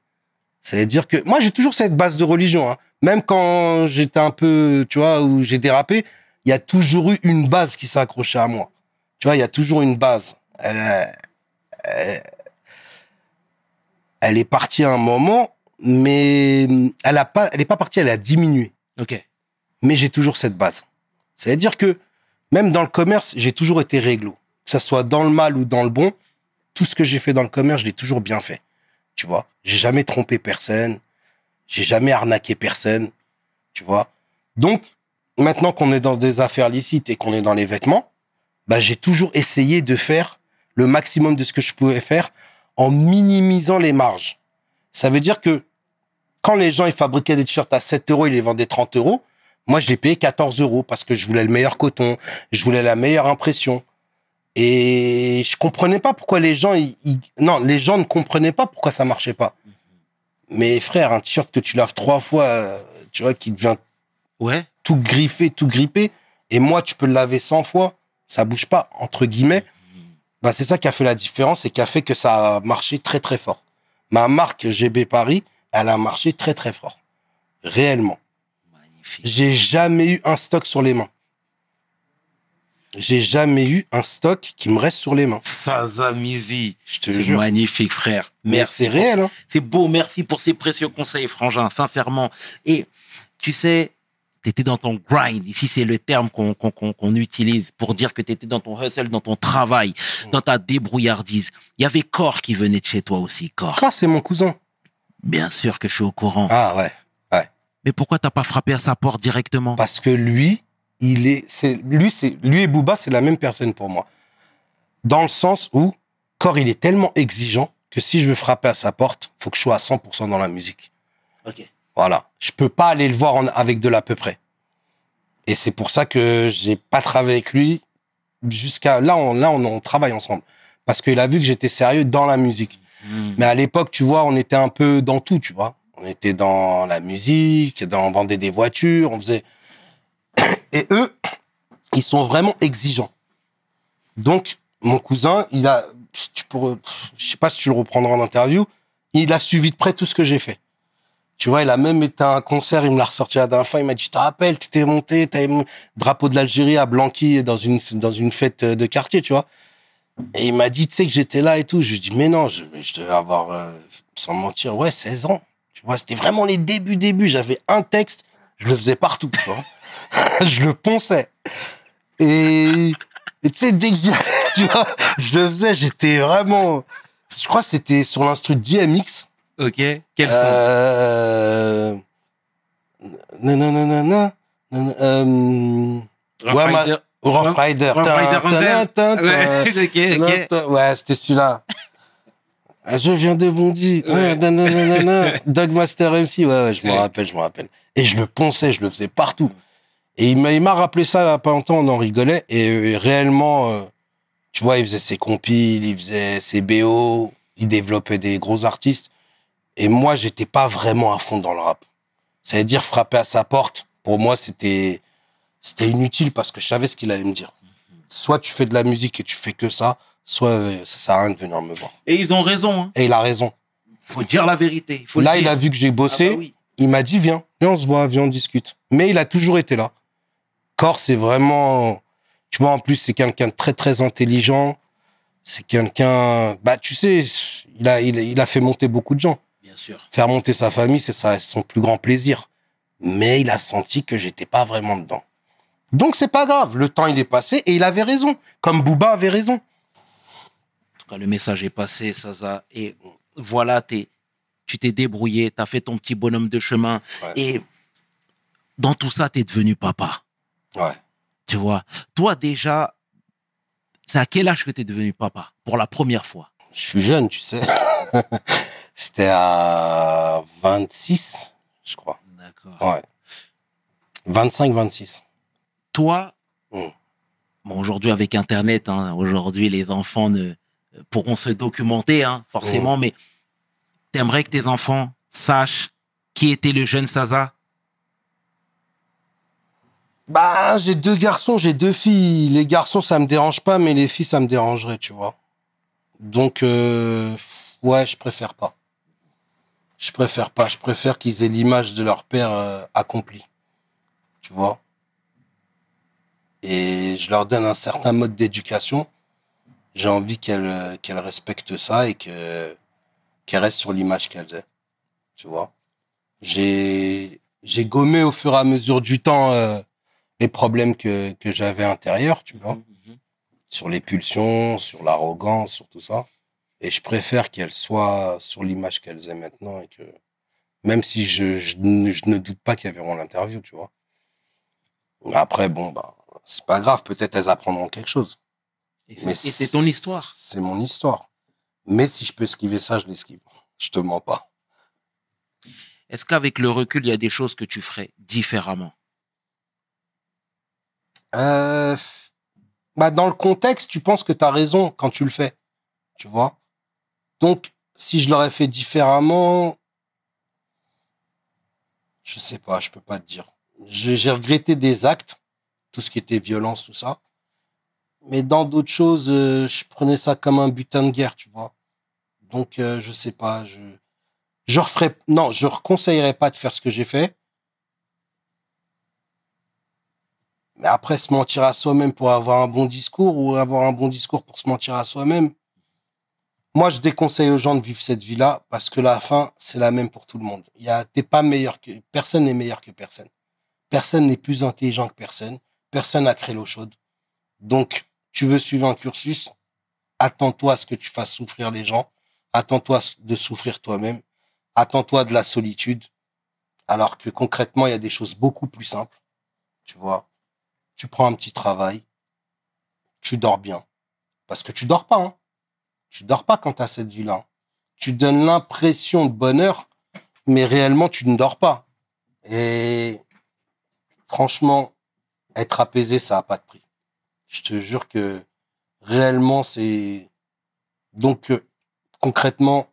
Ça veut dire que moi j'ai toujours cette base de religion. Hein. Même quand j'étais un peu, tu vois, où j'ai dérapé, il y a toujours eu une base qui s'est accrochée à moi. Tu vois, il y a toujours une base. Elle, est partie à un moment, mais elle a pas, elle est pas partie, elle a diminué Ok. Mais j'ai toujours cette base. Ça veut dire que même dans le commerce, j'ai toujours été réglo. Que ça soit dans le mal ou dans le bon, tout ce que j'ai fait dans le commerce, je l'ai toujours bien fait. Tu vois, j'ai jamais trompé personne, j'ai jamais arnaqué personne, tu vois? Donc, maintenant qu'on est dans des affaires licites et qu'on est dans les vêtements, bah, j'ai toujours essayé de faire le maximum de ce que je pouvais faire en minimisant les marges. Ça veut dire que quand les gens ils fabriquaient des t-shirts à 7 euros, ils les vendaient 30 euros. Moi, je l'ai payé 14 euros parce que je voulais le meilleur coton, je voulais la meilleure impression. Et je comprenais pas pourquoi les gens, ils, ils- non, les gens ne comprenaient pas pourquoi ça marchait pas. Mais frère, un t-shirt que tu laves trois fois, euh, tu vois, qui devient Ouais. tout griffé, tout grippé, et moi, tu peux le laver 100 fois, ça bouge pas, entre guillemets. Bah, c'est ça qui a fait la différence et qui a fait que ça a marché très, très fort. Ma marque GB Paris, elle a marché très, très fort. Réellement. J'ai jamais eu un stock sur les mains. J'ai jamais eu un stock qui me reste sur les mains. Ça va, Mizi. Je te C'est jure. magnifique, frère. Mais Merci c'est réel, hein. C'est beau, merci pour ces précieux conseils, Frangin, sincèrement. Et tu sais, T'étais dans ton grind. Ici, c'est le terme qu'on utilise pour dire que t'étais dans ton hustle, dans ton travail, dans ta débrouillardise. Il y avait Cor qui venait de chez toi aussi, Cor. Ah, c'est mon cousin. Bien sûr que je suis au courant. Ah ouais. Mais pourquoi t'as pas frappé à sa porte directement? Parce que lui, il est, c'est, lui, c'est, lui et Booba, c'est la même personne pour moi. Dans le sens où, Cor, il est tellement exigeant que si je veux frapper à sa porte, faut que je sois à 100% dans la musique. Ok. Voilà. Je peux pas aller le voir en- avec de l'à peu près. Et c'est pour ça que j'ai pas travaillé avec lui jusqu'à là. On, là, on, on travaille ensemble parce qu'il a vu que j'étais sérieux dans la musique. Hmm. Mais à l'époque, tu vois, on était un peu dans tout, tu vois. On était dans la musique, dans on vendait des voitures, on faisait. Et eux, ils sont vraiment exigeants. Donc, mon cousin, il a, tu pourrais, je sais pas si tu le reprendras en interview, il a suivi de près tout ce que j'ai fait. Tu vois, il a même été à un concert, il me l'a ressorti la dernière fois, il m'a dit, je te rappelle, t'étais monté, t'avais mon drapeau de l'Algérie à Blanqui dans une, dans une fête de quartier, tu vois. Et il m'a dit, tu sais que j'étais là et tout. Je lui ai dit, mais non, je, je devais avoir, euh, sans mentir, ouais, 16 ans. Vois, c'était vraiment les débuts, débuts. J'avais un texte, je le faisais partout, tu vois. je le ponçais. Et, tu sais, dès que tu vois, je le faisais, j'étais vraiment, je crois que c'était sur l'instru DMX. Ok. Quel Euh, non, non, non, non, non, non, euh, Rough ouais, ma- Rider. Rough Rider. Rough Rider Ouais, tin. ok, ok. Ouais, c'était celui-là. Ah, Je viens de Bondy. Ouais. Ouais. Dogmaster MC. Ouais, ouais, je me rappelle, je me rappelle. Et je le ponçais, je le faisais partout. Et il m'a, il m'a rappelé ça, là, pas longtemps, on en rigolait. Et euh, réellement, euh, tu vois, il faisait ses compiles, il faisait ses BO, il développait des gros artistes. Et moi, j'étais pas vraiment à fond dans le rap. Ça veut dire frapper à sa porte. Pour moi, c'était, c'était inutile parce que je savais ce qu'il allait me dire. Soit tu fais de la musique et tu fais que ça, soit euh, ça sert à rien de venir me voir. Et ils ont raison. Hein. Et il a raison. Faut dire la vérité. Faut Là, il a vu que j'ai Ah bossé. bah oui. Il m'a dit, viens, viens, on se voit, viens, on discute. Mais il a toujours été là. Cor, c'est vraiment, tu vois, en plus, c'est quelqu'un de très, très intelligent. C'est quelqu'un, bah, tu sais, il a, il, a- il a fait monter beaucoup de gens. Bien sûr. Faire monter sa famille, c'est ça, son plus grand plaisir. Mais il a senti que j'étais pas vraiment dedans. Donc, c'est pas grave. Le temps, il est passé et il avait raison. Comme Booba avait raison. Le message est passé, Saza. Et voilà, t'es, tu t'es débrouillé, tu as fait ton petit bonhomme de chemin. Ouais. Et dans tout ça, tu es devenu papa. Ouais. Tu vois, toi déjà, c'est à quel âge que tu es devenu papa pour la première fois? Je suis jeune, tu sais. C'était à 26, je crois. D'accord. Ouais. 25, 26. Toi, Mm. bon, aujourd'hui avec Internet, hein, aujourd'hui les enfants ne pourront se documenter, hein, forcément, mais t'aimerais que tes enfants sachent qui était le jeune Saza? Bah, j'ai deux garçons, j'ai deux filles. Les garçons, ça me dérange pas, mais les filles, ça me dérangerait, tu vois. Donc, euh, ouais, je préfère pas. Je préfère pas. Je préfère qu'ils aient l'image de leur père euh, accompli. Tu vois? Et je leur donne un certain mode d'éducation. J'ai envie qu'elles euh, qu'elles respectent ça et que qu'elles restent sur l'image qu'elles aient. Tu vois. J'ai j'ai gommé au fur et à mesure du temps. euh, les problèmes que, que j'avais intérieurs, tu vois, sur les pulsions, sur l'arrogance, sur tout ça. Et je préfère qu'elles soient sur l'image qu'elles aient maintenant et que, même si je, je ne doute pas qu'elles verront l'interview, tu vois. Après, bon, bah, c'est pas grave, peut-être elles apprendront quelque chose. Et c'est- ton histoire. C'est mon histoire. Mais si je peux esquiver ça, je l'esquive. Je te mens pas. Est-ce qu'avec le recul, il y a des choses que tu ferais différemment? Euh, bah dans le contexte, tu penses que tu as raison quand tu le fais. Tu vois? Donc, si je l'aurais fait différemment, je sais pas, je peux pas te dire. J'ai regretté des actes, tout ce qui était violence, tout ça. Mais dans d'autres choses, euh, je prenais ça comme un butin de guerre, tu vois. Donc, euh, je sais pas, je, je referais, non, je reconseillerais pas de faire ce que j'ai fait. Mais après, se mentir à soi-même pour avoir un bon discours ou avoir un bon discours pour se mentir à soi-même. Moi, je déconseille aux gens de vivre cette vie-là parce que la fin, c'est la même pour tout le monde. Y a, t'es pas meilleur que, personne n'est meilleur que personne. Personne n'est plus intelligent que personne. Personne n'a créé l'eau chaude. Donc, tu veux suivre un cursus, attends-toi à ce que tu fasses souffrir les gens. Attends-toi de souffrir toi-même. Attends-toi de la solitude. Alors que concrètement, il y a des choses beaucoup plus simples. Tu vois, tu prends un petit travail, tu dors bien. Parce que tu dors pas, hein. Tu dors pas quand tu as cette vie-là. Tu donnes l'impression de bonheur, mais réellement, tu ne dors pas. Et franchement, être apaisé, ça n'a pas de prix. Je te jure que réellement, c'est... Donc, euh, concrètement,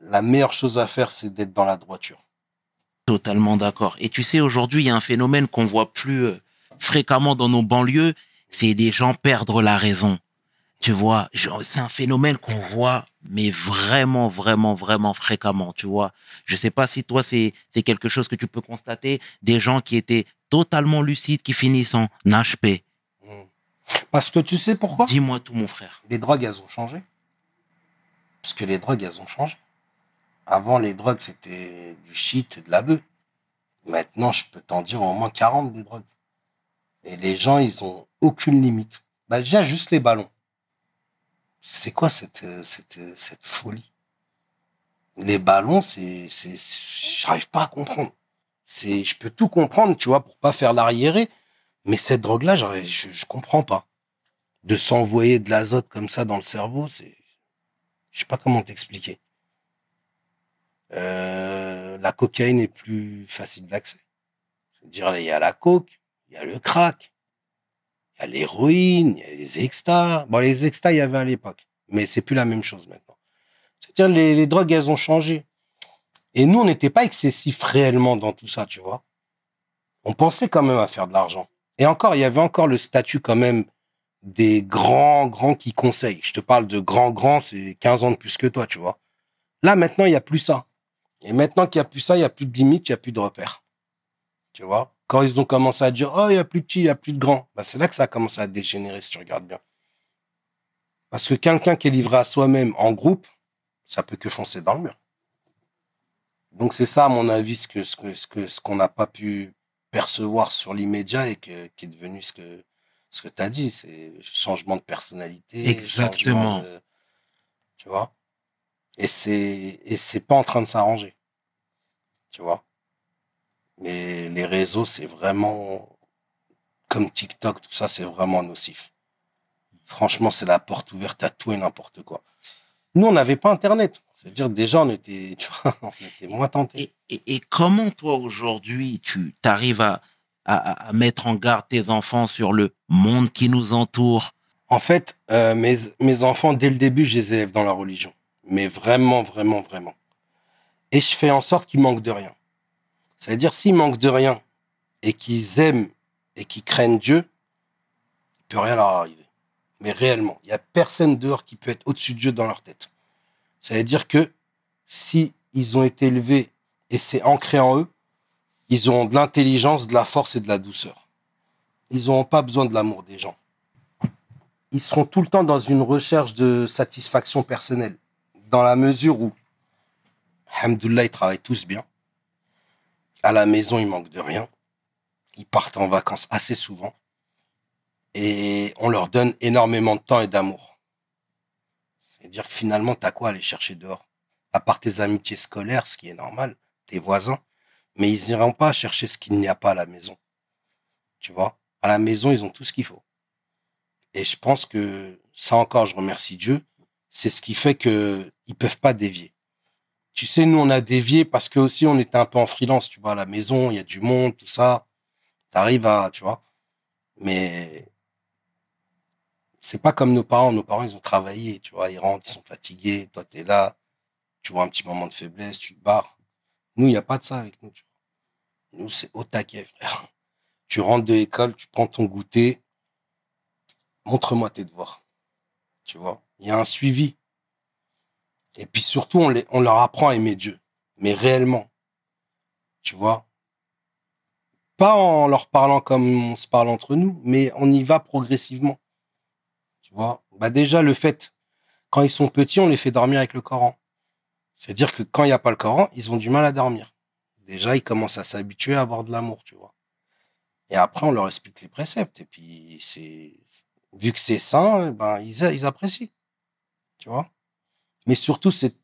la meilleure chose à faire, c'est d'être dans la droiture. Totalement d'accord. Et tu sais, aujourd'hui, il y a un phénomène qu'on voit plus euh, fréquemment dans nos banlieues, c'est des gens perdre la raison. Tu vois, c'est un phénomène qu'on voit, mais vraiment, vraiment, vraiment fréquemment, tu vois. Je sais pas si toi, c'est quelque chose que tu peux constater, des gens qui étaient totalement lucides, qui finissent en HP. Parce que tu sais pourquoi? Dis-moi tout, mon frère. Les drogues, elles ont changé. Parce que les drogues, elles ont changé. Avant, les drogues, c'était du shit, de la bœuf. Maintenant, je peux t'en dire au moins 40 des drogues. Et les gens, ils ont aucune limite. Bah, déjà, juste les ballons. C'est quoi cette, cette, cette folie? Les ballons, c'est, c'est, j'arrive pas à comprendre. C'est, je peux tout comprendre, tu vois, pour pas faire l'arriéré. Mais cette drogue-là, je, je comprends pas. De s'envoyer de l'azote comme ça dans le cerveau, c'est, je sais pas comment t'expliquer. Euh, la cocaïne est plus facile d'accès. Dire, il y a la coke, il y a le crack, il y a l'héroïne, il y a les extas. Bon, les extas, il y avait à l'époque, mais c'est plus la même chose maintenant. C'est-à-dire, les, les drogues, elles ont changé. Et nous, on n'était pas excessif réellement dans tout ça, tu vois. On pensait quand même à faire de l'argent. Et encore, il y avait encore le statut quand même des grands, grands qui conseillent. Je te parle de grands, grands, c'est 15 ans de plus que toi, tu vois. Là, maintenant, il n'y a plus ça. Et maintenant qu'il n'y a plus ça, il n'y a plus de limite, il n'y a plus de repères. Tu vois? Quand ils ont commencé à dire, oh, il n'y a plus de petits, il n'y a plus de grands, bah, c'est là que ça a commencé à dégénérer, si tu regardes bien. Parce que quelqu'un qui est livré à soi-même en groupe, ça peut que foncer dans le mur. Donc c'est ça, à mon avis, ce que ce que ce que ce qu'on n'a pas pu percevoir sur l'immédiat et que, qui est devenu ce que ce que tu as dit, c'est changement de personnalité. Exactement. de- tu vois? Et c'est et c'est pas en train de s'arranger. Tu vois? Mais les réseaux, c'est vraiment comme TikTok, tout ça, c'est vraiment nocif. Franchement, c'est la porte ouverte à tout et n'importe quoi. Nous, on n'avait pas Internet. C'est-à-dire, déjà, on était, tu vois, on était moins tentés. Et, et, et comment toi aujourd'hui tu t'arrives à, à, à mettre en garde tes enfants sur le monde qui nous entoure? En fait, euh, mes, mes enfants, dès le début, je les élève dans la religion. Mais vraiment, vraiment, vraiment. Et je fais en sorte qu'ils manquent de rien. C'est-à-dire, s'ils manquent de rien et qu'ils aiment et qu'ils craignent Dieu, il peut rien leur arriver. Mais réellement, il y a personne dehors qui peut être au-dessus de Dieu dans leur tête. Ça veut dire que si ils ont été élevés et c'est ancré en eux, ils auront de l'intelligence, de la force et de la douceur. Ils n'auront pas besoin de l'amour des gens ils seront tout le temps dans une recherche de satisfaction personnelle. Dans la mesure où, Alhamdoulilah, ils travaillent tous bien. À la maison, il manque de rien. Ils partent en vacances assez souvent. Et on leur donne énormément de temps et d'amour. C'est-à-dire que finalement, t'as quoi aller chercher dehors? À part tes amitiés scolaires, ce qui est normal, tes voisins. Mais ils n'iront pas chercher ce qu'il n'y a pas à la maison. Tu vois? À la maison, ils ont tout ce qu'il faut. Et je pense que ça encore, je remercie Dieu. C'est ce qui fait que ils peuvent pas dévier. Tu sais, nous, on a dévié parce que aussi, on était un peu en freelance, tu vois, à la maison, il y a du monde, tout ça. T'arrives à, tu vois. Mais c'est pas comme nos parents. Nos parents, ils ont travaillé, tu vois. Ils rentrent, ils sont fatigués. Toi, t'es là. Tu vois un petit moment de faiblesse, tu te barres. Nous, il n'y a pas de ça avec nous. Nous, c'est au taquet, frère. Tu rentres de l'école, tu prends ton goûter, montre-moi tes devoirs. Tu vois, il y a un suivi. Et puis surtout, on, les, on leur apprend à aimer Dieu, mais réellement. Tu vois, pas en leur parlant comme on se parle entre nous, mais on y va progressivement. Bah déjà le fait, quand ils sont petits, on les fait dormir avec le Coran. C'est-à-dire que quand il n'y a pas le Coran, ils ont du mal à dormir. Déjà, ils commencent à s'habituer à avoir de l'amour, tu vois. Et après, on leur explique les préceptes. Et puis, c'est, vu que c'est sain, ben, ils, ils apprécient. Tu vois? Mais surtout, c'est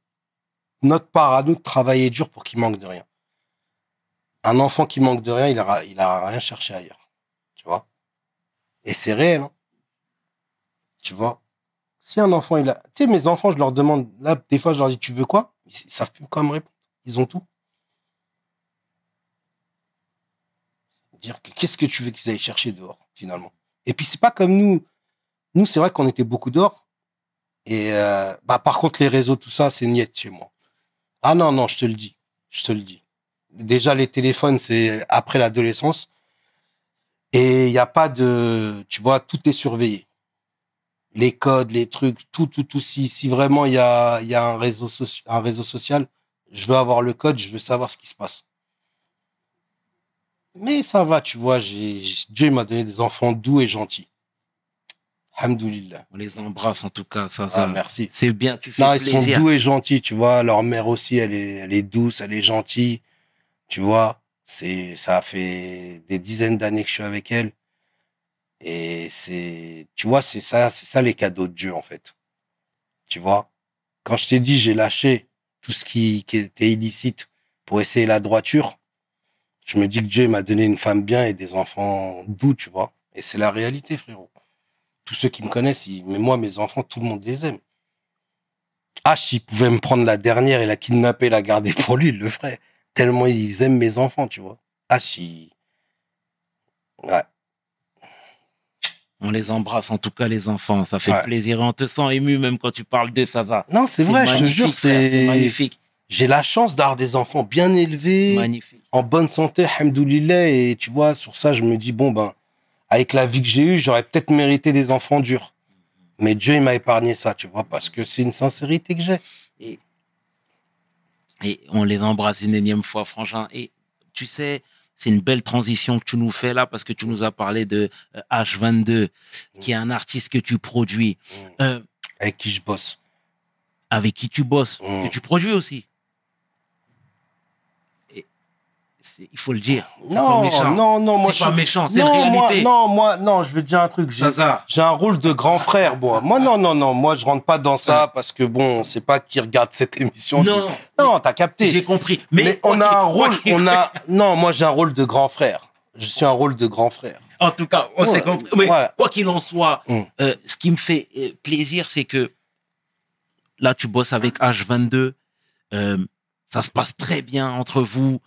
notre part à nous de travailler dur pour qu'il manque de rien. Un enfant qui manque de rien, il a, il a rien cherché ailleurs. Tu vois? Et c'est réel, hein. Tu vois? Si un enfant, il a, tu sais, mes enfants, je leur demande, là, des fois, je leur dis, tu veux quoi? Ils, ils savent plus quoi me répondre. Ils ont tout. Dire que qu'est-ce que tu veux qu'ils aillent chercher dehors, finalement? Et puis, c'est pas comme nous. Nous, c'est vrai qu'on était beaucoup dehors. Et, euh, bah, par contre, les réseaux, tout ça, c'est niette chez moi. Ah non, non, je te le dis. Je te le dis. Déjà, les téléphones, c'est après l'adolescence. Et il n'y a pas de, tu vois, tout est surveillé. Les codes, les trucs, tout, tout, tout. Si, si vraiment il y a, y a un réseau soci- un réseau social, je veux avoir le code, je veux savoir ce qui se passe. Mais ça va, tu vois, j'ai, Dieu m'a donné des enfants doux et gentils. Alhamdoulilah. On les embrasse en tout cas, ça, Ah, ça. merci. c'est bien, tu fais Non, ils sont doux et gentils, tu vois. Leur mère aussi, elle est, elle est douce, elle est gentille. Tu vois, c'est, ça fait des dizaines d'années que je suis avec elle. Et c'est, tu vois, c'est ça, c'est ça les cadeaux de Dieu, en fait. Tu vois, quand je t'ai dit, j'ai lâché tout ce qui, était illicite pour essayer la droiture, je me dis que Dieu m'a donné une femme bien et des enfants doux, tu vois? Et c'est la réalité, frérot. Tous ceux qui me connaissent, ils- mais moi, mes enfants, tout le monde les aime. H, il pouvait me prendre la dernière et la kidnapper et la garder pour lui, il le ferait. Tellement ils aiment mes enfants, tu vois. H, il... Ouais. On les embrasse en tout cas, les enfants. Ça fait Ouais. plaisir. On te sent ému même quand tu parles d'eux, ça va. Non, c'est vrai, je te jure, c'est magnifique. J'ai la chance d'avoir des enfants bien élevés, Magnifique. en bonne santé, hamdoulilah, et tu vois, sur ça, je me dis, bon, ben, avec la vie que j'ai eue, j'aurais peut-être mérité des enfants durs. Mais Dieu, il m'a épargné ça, tu vois, parce que c'est une sincérité que j'ai. Et, et on les embrasse une énième fois, Frangin. Et tu sais, c'est une belle transition que tu nous fais là parce que tu nous as parlé de euh, H22, qui est un artiste que tu produis, Mm. euh, Avec qui je bosse. avec qui tu bosses, Mm. que tu produis aussi. Et c'est- il faut le dire. Pas Non, méchant. non, non, moi je pas suis- méchant, c'est une réalité. Moi, non, moi, non, je veux dire un truc. J'ai un rôle de grand frère, moi. Moi, non, non, non, moi je rentre pas dans ça parce que bon, c'est pas qui regarde cette émission. Non, non, t'as capté. j'ai compris. Mais, on a un rôle, on a, non, moi j'ai un rôle de grand frère. Je suis un rôle de grand frère. En tout cas, on Ouais, s'est compris. Mais ouais. quoi qu'il en soit, Mm. euh, ce qui me fait euh, plaisir, c'est que là, tu bosses avec H22. euh, ça se passe très bien entre vous.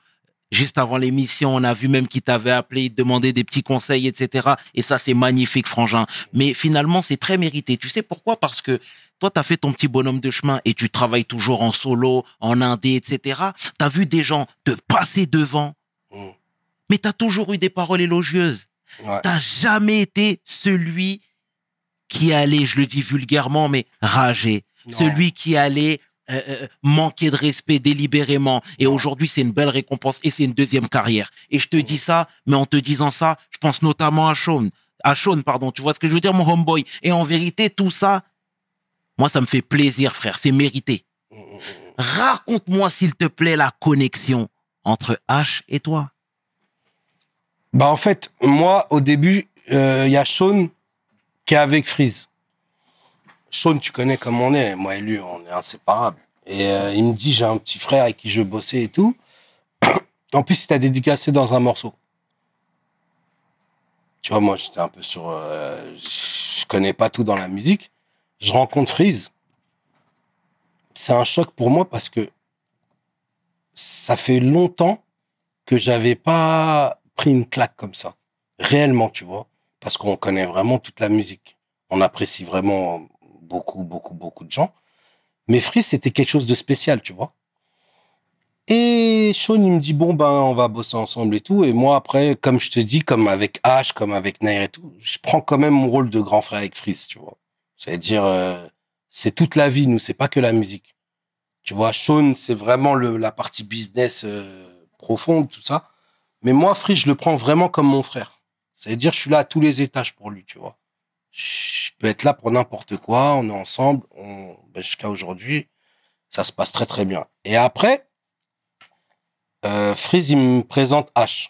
Juste avant l'émission, on a vu même qu'il t'avait appelé, il te demandait des petits conseils, etc. Et ça, c'est magnifique, Frangin. Mais finalement, c'est très mérité. Tu sais pourquoi? Parce que toi, tu as fait ton petit bonhomme de chemin et tu travailles toujours en solo, en indé, etc. Tu as vu des gens te passer devant, Mm. mais tu as toujours eu des paroles élogieuses Ouais. t'as jamais été celui qui allait, je le dis vulgairement, mais rager. Non. Celui qui allait euh, euh, manquer de respect délibérément. Et aujourd'hui, c'est une belle récompense et c'est une deuxième carrière. Et je te dis ça, mais en te disant ça, je pense notamment à Sean. À Sean, pardon. Tu vois ce que je veux dire, mon homeboy. Et en vérité, tout ça, moi, ça me fait plaisir, frère. C'est mérité. Raconte-moi, s'il te plaît, la connexion entre H et toi. Bah en fait, moi au début, euh, il y a Sean qui est avec Freeze. Sean, tu connais comme on est, moi et lui, on est inséparables. Et euh, il me dit, j'ai un petit frère avec qui je bossais et tout. En plus, il t'a dédicacé dans un morceau. Tu vois, moi, j'étais un peu sur... euh, je connais pas tout dans la musique. Je rencontre Freeze. C'est un choc pour moi parce que ça fait longtemps que j'avais pas pris une claque comme ça. Réellement, tu vois. Parce qu'on connaît vraiment toute la musique. On apprécie vraiment beaucoup, beaucoup, beaucoup de gens. Mais Freeze, c'était quelque chose de spécial, tu vois. Et Sean, il me dit, bon, ben, on va bosser ensemble et tout. Et moi, après, comme je te dis, comme avec H, comme avec Nair et tout, je prends quand même mon rôle de grand frère avec Freeze, tu vois. C'est-à-dire, euh, c'est toute la vie, nous, c'est pas que la musique. Tu vois, Sean, c'est vraiment la partie business euh, profonde, tout ça. Mais moi, Freeze, je le prends vraiment comme mon frère. C'est-à-dire, je suis là à tous les étages pour lui, tu vois. Je peux être là pour n'importe quoi, on est ensemble, ben, jusqu'à aujourd'hui, ça se passe très très bien. Et après, euh, Freeze, il me présente H.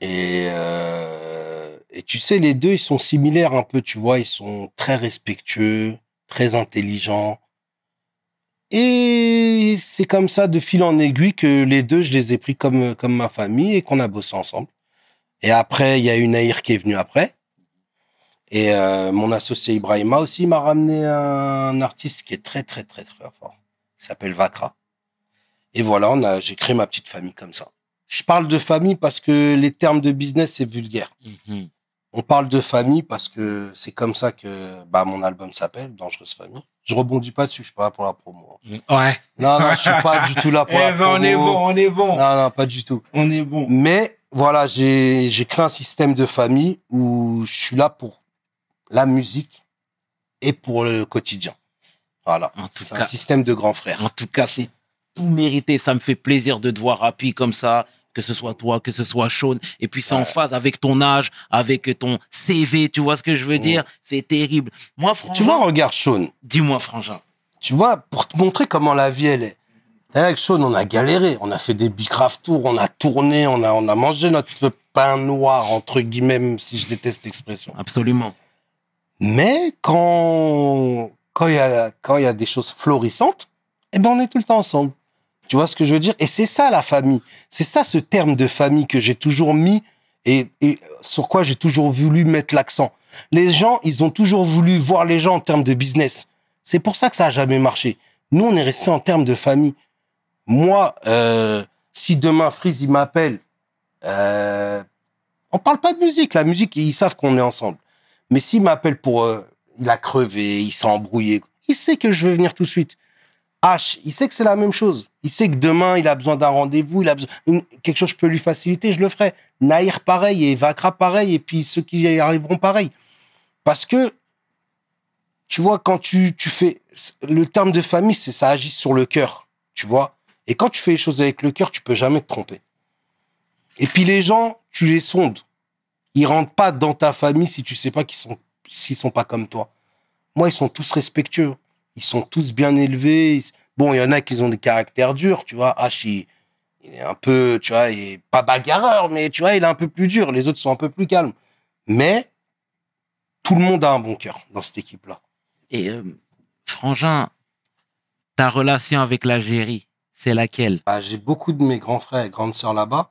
Et, euh, et tu sais, les deux, ils sont similaires un peu, tu vois. Ils sont très respectueux, très intelligents. Et c'est comme ça, de fil en aiguille, que les deux, je les ai pris comme, comme ma famille et qu'on a bossé ensemble. Et après, il y a une Naïr qui est venue après. Et euh, mon associé Ibrahima aussi m'a ramené un artiste qui est très, très, très, très fort. Il s'appelle Vakra. Et voilà, on a, j'ai créé ma petite famille comme ça. Je parle de famille parce que les termes de business, c'est vulgaire. Mhm. On parle de famille parce que c'est comme ça que bah, mon album s'appelle, Dangereuse Famille. Je rebondis pas dessus, je suis pas là pour la promo. Ouais. Non, non, je suis pas du tout là pour Eh la ben, promo. on est bon, on est bon. Non, non, pas du tout. On est bon. Mais voilà, j'ai j'ai créé un système de famille où je suis là pour la musique et pour le quotidien. Voilà. C'est un système de grands frères. En tout cas, c'est tout mérité. Ça me fait plaisir de te voir rapide comme ça, que ce soit toi, que ce soit Sean. Et puis c'est en phase avec ton âge, avec ton CV. Tu vois ce que je veux Ouais. dire C'est terrible. Moi, Tu vois, regarde Sean. dis-moi, frangin. Tu vois, pour te montrer comment la vie elle est. Avec Sean, on a galéré. On a fait des Bicraft Tours, on a tourné, on a, on a mangé notre pain noir, entre guillemets, même si je déteste l'expression. Absolument. Mais quand quand il y a quand il y a des choses florissantes, eh ben on est tout le temps ensemble. Tu vois ce que je veux dire? Et c'est ça la famille. C'est ça ce terme de famille que j'ai toujours mis et, et sur quoi j'ai toujours voulu mettre l'accent. Les gens, ils ont toujours voulu voir les gens en termes de business. C'est pour ça que ça a jamais marché. Nous, on est resté en termes de famille. Moi, euh, si demain Freeze il m'appelle, euh, on parle pas de musique. La musique, ils savent qu'on est ensemble. Mais s'il m'appelle pour, euh, il a crevé, il s'est embrouillé, il sait que je vais venir tout de suite. H, il sait que c'est la même chose. Il sait que demain, il a besoin d'un rendez-vous, il a besoin quelque chose je peux lui faciliter, je le ferai. Naïr pareil et Vakra pareil et puis ceux qui y arriveront pareil. Parce que tu vois quand tu tu fais le terme de famille, c'est ça agit sur le cœur, tu vois. Et quand tu fais les choses avec le cœur, tu peux jamais te tromper. Et puis les gens, tu les sondes. Ils rentrent pas dans ta famille si tu sais pas qu'ils sont s'ils sont pas comme toi. Moi, ils sont tous respectueux. Ils sont tous bien élevés. Bon, il y en a qui ont des caractères durs, tu vois. H, il, il est un peu, tu vois, il est pas bagarreur, mais tu vois, il est un peu plus dur. Les autres sont un peu plus calmes. Mais tout le monde a un bon cœur dans cette équipe-là. Et euh, frangin, ta relation avec l'Algérie, c'est laquelle? Bah, j'ai beaucoup de mes grands frères et grandes sœurs là-bas.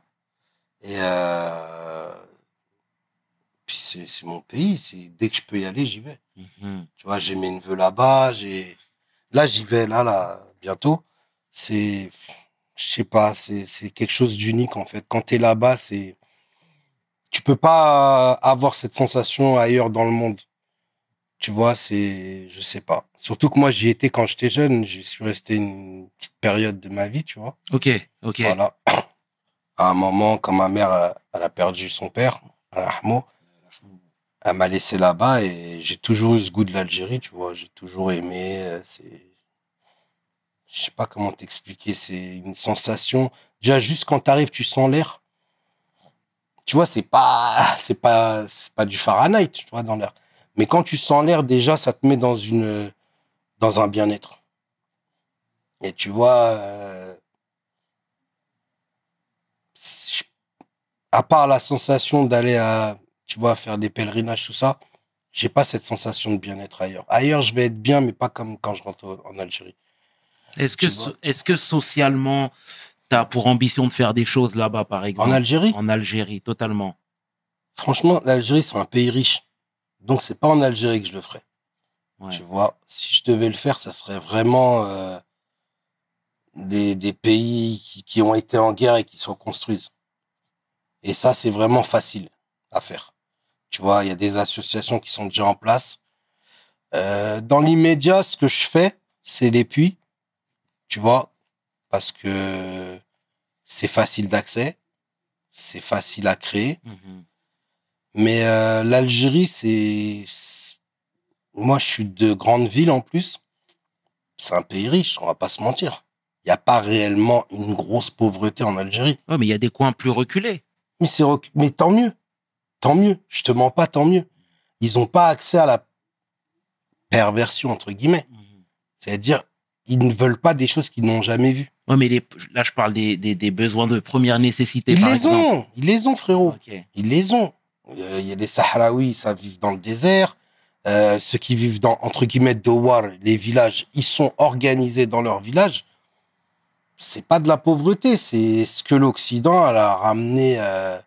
Et euh... puis c'est c'est mon pays. C'est dès que je peux y aller, j'y vais. Mhm. Tu vois, j'ai mes neveux là-bas. J'ai là, j'y vais là, là, bientôt. C'est, je sais pas, c'est c'est quelque chose d'unique en fait. Quand t'es là-bas, c'est, tu peux pas avoir cette sensation ailleurs dans le monde. Tu vois, c'est, je sais pas. Surtout que moi, j'y étais quand j'étais jeune. J'y suis resté une petite période de ma vie, tu vois. Ok, ok. Voilà. À un moment, quand ma mère, elle a perdu son père, Rahmo, elle m'a laissé là-bas et j'ai toujours eu ce goût de l'Algérie, tu vois. J'ai toujours aimé. euh, C'est, je sais pas comment t'expliquer. C'est une sensation. Déjà, juste quand t'arrives, tu sens l'air. Tu vois, c'est pas, c'est pas, c'est pas du Fahrenheit, tu vois, dans l'air. Mais quand tu sens l'air, déjà, ça te met dans une, dans un bien-être. Et tu vois, euh, à part la sensation d'aller à, tu vois, faire des pèlerinages, tout ça, j'ai pas cette sensation de bien-être ailleurs. Ailleurs, je vais être bien, mais pas comme quand je rentre en Algérie. Est-ce que, so- est-ce que socialement, tu as pour ambition de faire des choses là-bas, par exemple? En Algérie, En Algérie, totalement. franchement, l'Algérie, c'est un pays riche. Donc, c'est pas en Algérie que je le ferai. Ouais. Tu vois, si je devais le faire, ça serait vraiment euh, des, des pays qui, qui ont été en guerre et qui se reconstruisent. Et ça, c'est vraiment facile à faire. Tu vois, il y a des associations qui sont déjà en place. Euh, dans l'immédiat, ce que je fais, c'est les puits. Tu vois, parce que c'est facile d'accès, c'est facile à créer. Mhm. Mais euh, l'Algérie, c'est... Moi, je suis de grande ville en plus. C'est un pays riche, on va pas se mentir. Il n'y a pas réellement une grosse pauvreté en Algérie. Ouais, mais il y a des coins plus reculés. Mais, mais tant mieux. Tant mieux. Je te mens pas, tant mieux. Ils n'ont pas accès à la perversion, entre guillemets. Mhm. C'est-à-dire, ils ne veulent pas des choses qu'ils n'ont jamais vues. Ouais, mais les, là, je parle des, des, des besoins de première nécessité, Ils par les exemple. ont, ils les ont, frérot. Ils les ont. Euh, Il y a les Sahraouis, ça vivent dans le désert. Euh, ceux qui vivent dans, entre guillemets, Dowar, les villages, ils sont organisés dans leur village. C'est pas de la pauvreté, c'est ce que l'Occident a ramené euh,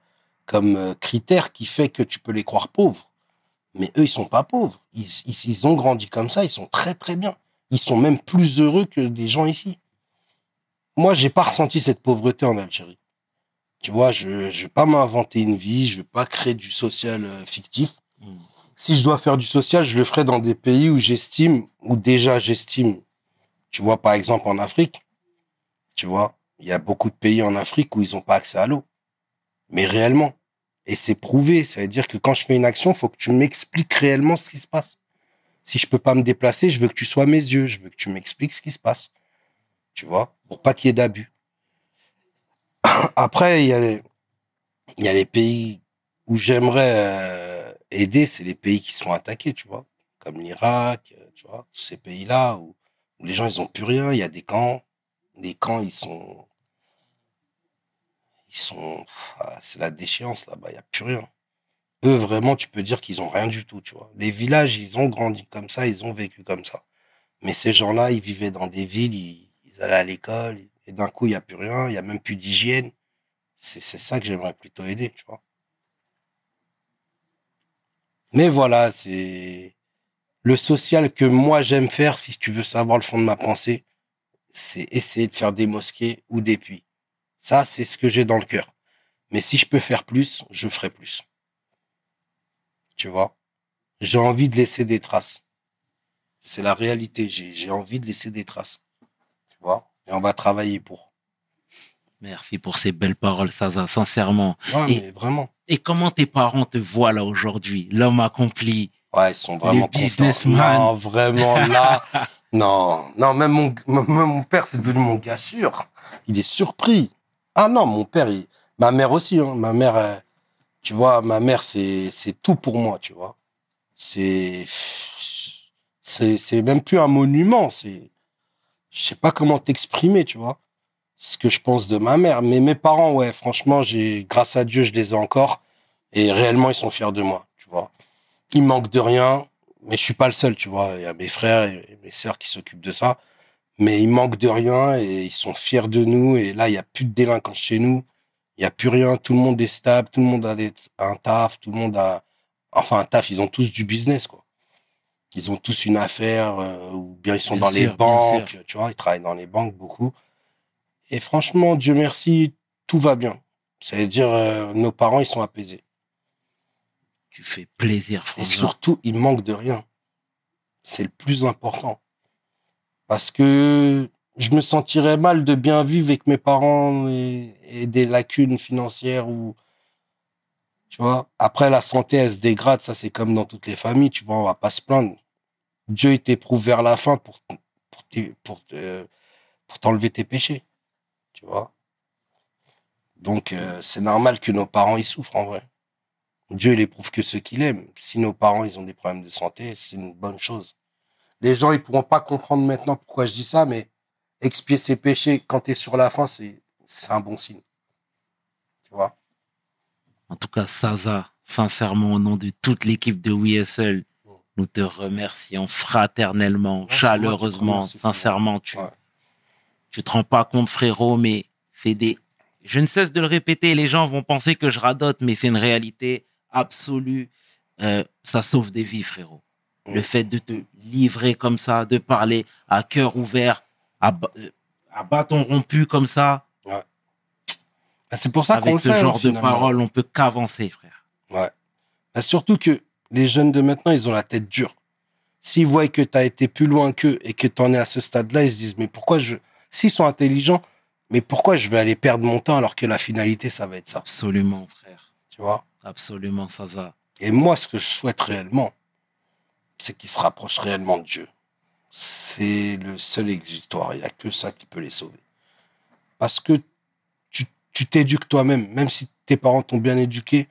comme euh, critère qui fait que tu peux les croire pauvres. Mais eux, ils sont pas pauvres. Ils, ils, ils ont grandi comme ça, ils sont très très bien. Ils sont même plus heureux que des gens ici. Moi, j'ai pas ressenti cette pauvreté en Algérie. Tu vois, je ne vais pas m'inventer une vie, je vais pas créer du social euh, fictif. Mm. Si je dois faire du social, je le ferai dans des pays où j'estime, où déjà j'estime. Tu vois, par exemple en Afrique, tu vois, il y a beaucoup de pays en Afrique où ils n'ont pas accès à l'eau. Mais réellement. Et c'est prouvé. Ça veut dire que quand je fais une action, faut que tu m'expliques réellement ce qui se passe. Si je peux pas me déplacer, je veux que tu sois mes yeux. Je veux que tu m'expliques ce qui se passe. Tu vois, pour pas qu'il y ait d'abus. Après, il y a y a les pays où j'aimerais euh, aider, c'est les pays qui sont attaqués, tu vois, comme l'Irak, euh, tu vois, tous ces pays-là où, où les gens ils ont plus rien, il y a des camps, les camps ils sont, ils sont, ah, c'est la déchéance là-bas, il y a plus rien. Eux vraiment, tu peux dire qu'ils ont rien du tout. Les villages, ils ont grandi comme ça, ils ont vécu comme ça. Mais ces gens-là, ils vivaient dans des villes, ils, allaient à l'école, et d'un coup, il y a plus rien, il y a même plus d'hygiène. C'est ça que j'aimerais plutôt aider. Mais voilà, c'est le social que moi j'aime faire, si tu veux savoir le fond de ma pensée, c'est essayer de faire des mosquées ou des puits. Ça, c'est ce que j'ai dans le cœur. Mais si je peux faire plus, je ferai plus. Tu vois? J'ai envie de laisser des traces. C'est la réalité. J'ai envie de laisser des traces. Tu vois? Et on va travailler pour. Merci pour ces belles paroles, Saza, sincèrement. Ouais, Et- mais vraiment. Et comment tes parents te voient là aujourd'hui, l'homme accompli Ouais, ils sont vraiment businessman. Non, vraiment là. non, non, même mon, même mon père, c'est devenu mon gars sûr. Il est surpris. Ah non, mon père, ma mère aussi. Hein. Ma mère, euh, tu vois, ma mère, c'est tout pour moi, tu vois. C'est c'est même plus un monument. C'est je sais pas comment t'exprimer, tu vois. Ce que je pense de ma mère. Mais mes parents, ouais, franchement, j'ai grâce à Dieu, je les ai encore. Et réellement, ils sont fiers de moi, tu vois il manque de rien, mais je suis pas le seul, tu vois. Il y a mes frères et mes sœurs qui s'occupent de ça. Mais il manque de rien et ils sont fiers de nous. Et là, il y a plus de délinquance chez nous. Il y a plus rien. Tout le monde est stable. Tout le monde a des- un taf. Tout le monde a, enfin, un taf. Ils ont tous du business, quoi. Ils ont tous une affaire, euh, ou bien ils sont Bien dans les sûr, banques, tu vois. Ils travaillent dans les banques beaucoup. Et franchement, Dieu merci, tout va bien. Ça veut dire, euh, nos parents, ils sont apaisés. Tu fais plaisir, Et François. surtout, il manque de rien. C'est le plus important. Parce que je me sentirais mal de bien vivre avec mes parents et, des lacunes financières ou, tu vois. Après, la santé, elle se dégrade. Ça, c'est comme dans toutes les familles, tu vois. On va pas se plaindre. Dieu, il t'éprouve vers la fin pour, pour, te- pour t'enlever tes péchés. Tu vois. Donc, euh, c'est normal que nos parents, ils souffrent en vrai. Dieu, il éprouve que ceux qu'il aime. Si nos parents, ils ont des problèmes de santé, c'est une bonne chose. Les gens, ils pourront pas comprendre maintenant pourquoi je dis ça, mais expier ses péchés quand tu es sur la fin, c'est, c'est un bon signe. Tu vois? En tout cas, Saza, sincèrement, au nom de toute l'équipe de WSL, nous te remercions fraternellement, chaleureusement, sincèrement. Tu, Ouais. tu te rends pas compte, frérot, mais c'est des. Je ne cesse de le répéter, les gens vont penser que je radote, mais c'est une réalité absolue. Euh, ça sauve des vies, frérot. Le fait de te livrer comme ça, de parler à cœur ouvert, à, bâton rompu comme ça, Bah, C'est pour ça qu'on avec le ce fait, genre de paroles, on peut qu'avancer, frère. Ouais. Bah, surtout que les jeunes de maintenant, ils ont la tête dure. S'ils voient que tu as été plus loin qu'eux et que tu en es à ce stade-là, ils se disent, mais pourquoi je... S'ils sont intelligents, mais pourquoi je vais aller perdre mon temps alors que la finalité, ça va être ça, Absolument, frère. tu vois? Absolument, Saza. Et moi, ce que je souhaite réellement, c'est qu'ils se rapprochent réellement de Dieu. C'est le seul exutoire. Il n'y a que ça qui peut les sauver. Parce que tu t'éduques toi-même. Même si tes parents t'ont bien éduqué,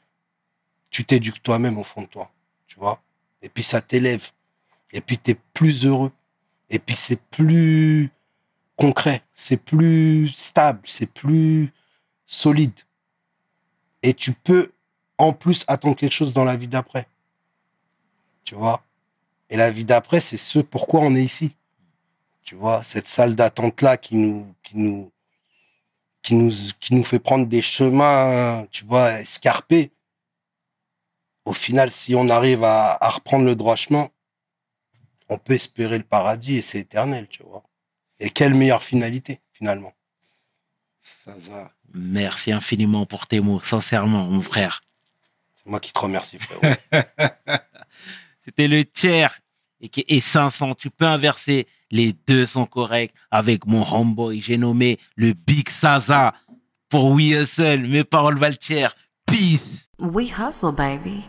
tu t'éduques toi-même au fond de toi. Tu vois? Et puis ça t'élève. Et puis tu es plus heureux. Et puis c'est plus... concret, c'est plus stable, c'est plus solide. Et tu peux en plus attendre quelque chose dans la vie d'après. Tu vois? Et la vie d'après, c'est ce pourquoi on est ici. Tu vois, cette salle d'attente-là qui nous, qui, nous, qui, nous, qui nous fait prendre des chemins, tu vois, escarpés. Au final, si on arrive à, à reprendre le droit chemin, on peut espérer le paradis et c'est éternel, tu vois. Et quelle meilleure finalité, finalement. Ça, ça. Merci infiniment pour tes mots, sincèrement, mon frère. C'est moi qui te remercie, frérot. C'était le tiers et, qui- et 500. Tu peux inverser. Les deux sont corrects avec mon homeboy. J'ai nommé le Big Saza pour We Hustle. Mes paroles valent tiers. Peace. We hustle, baby.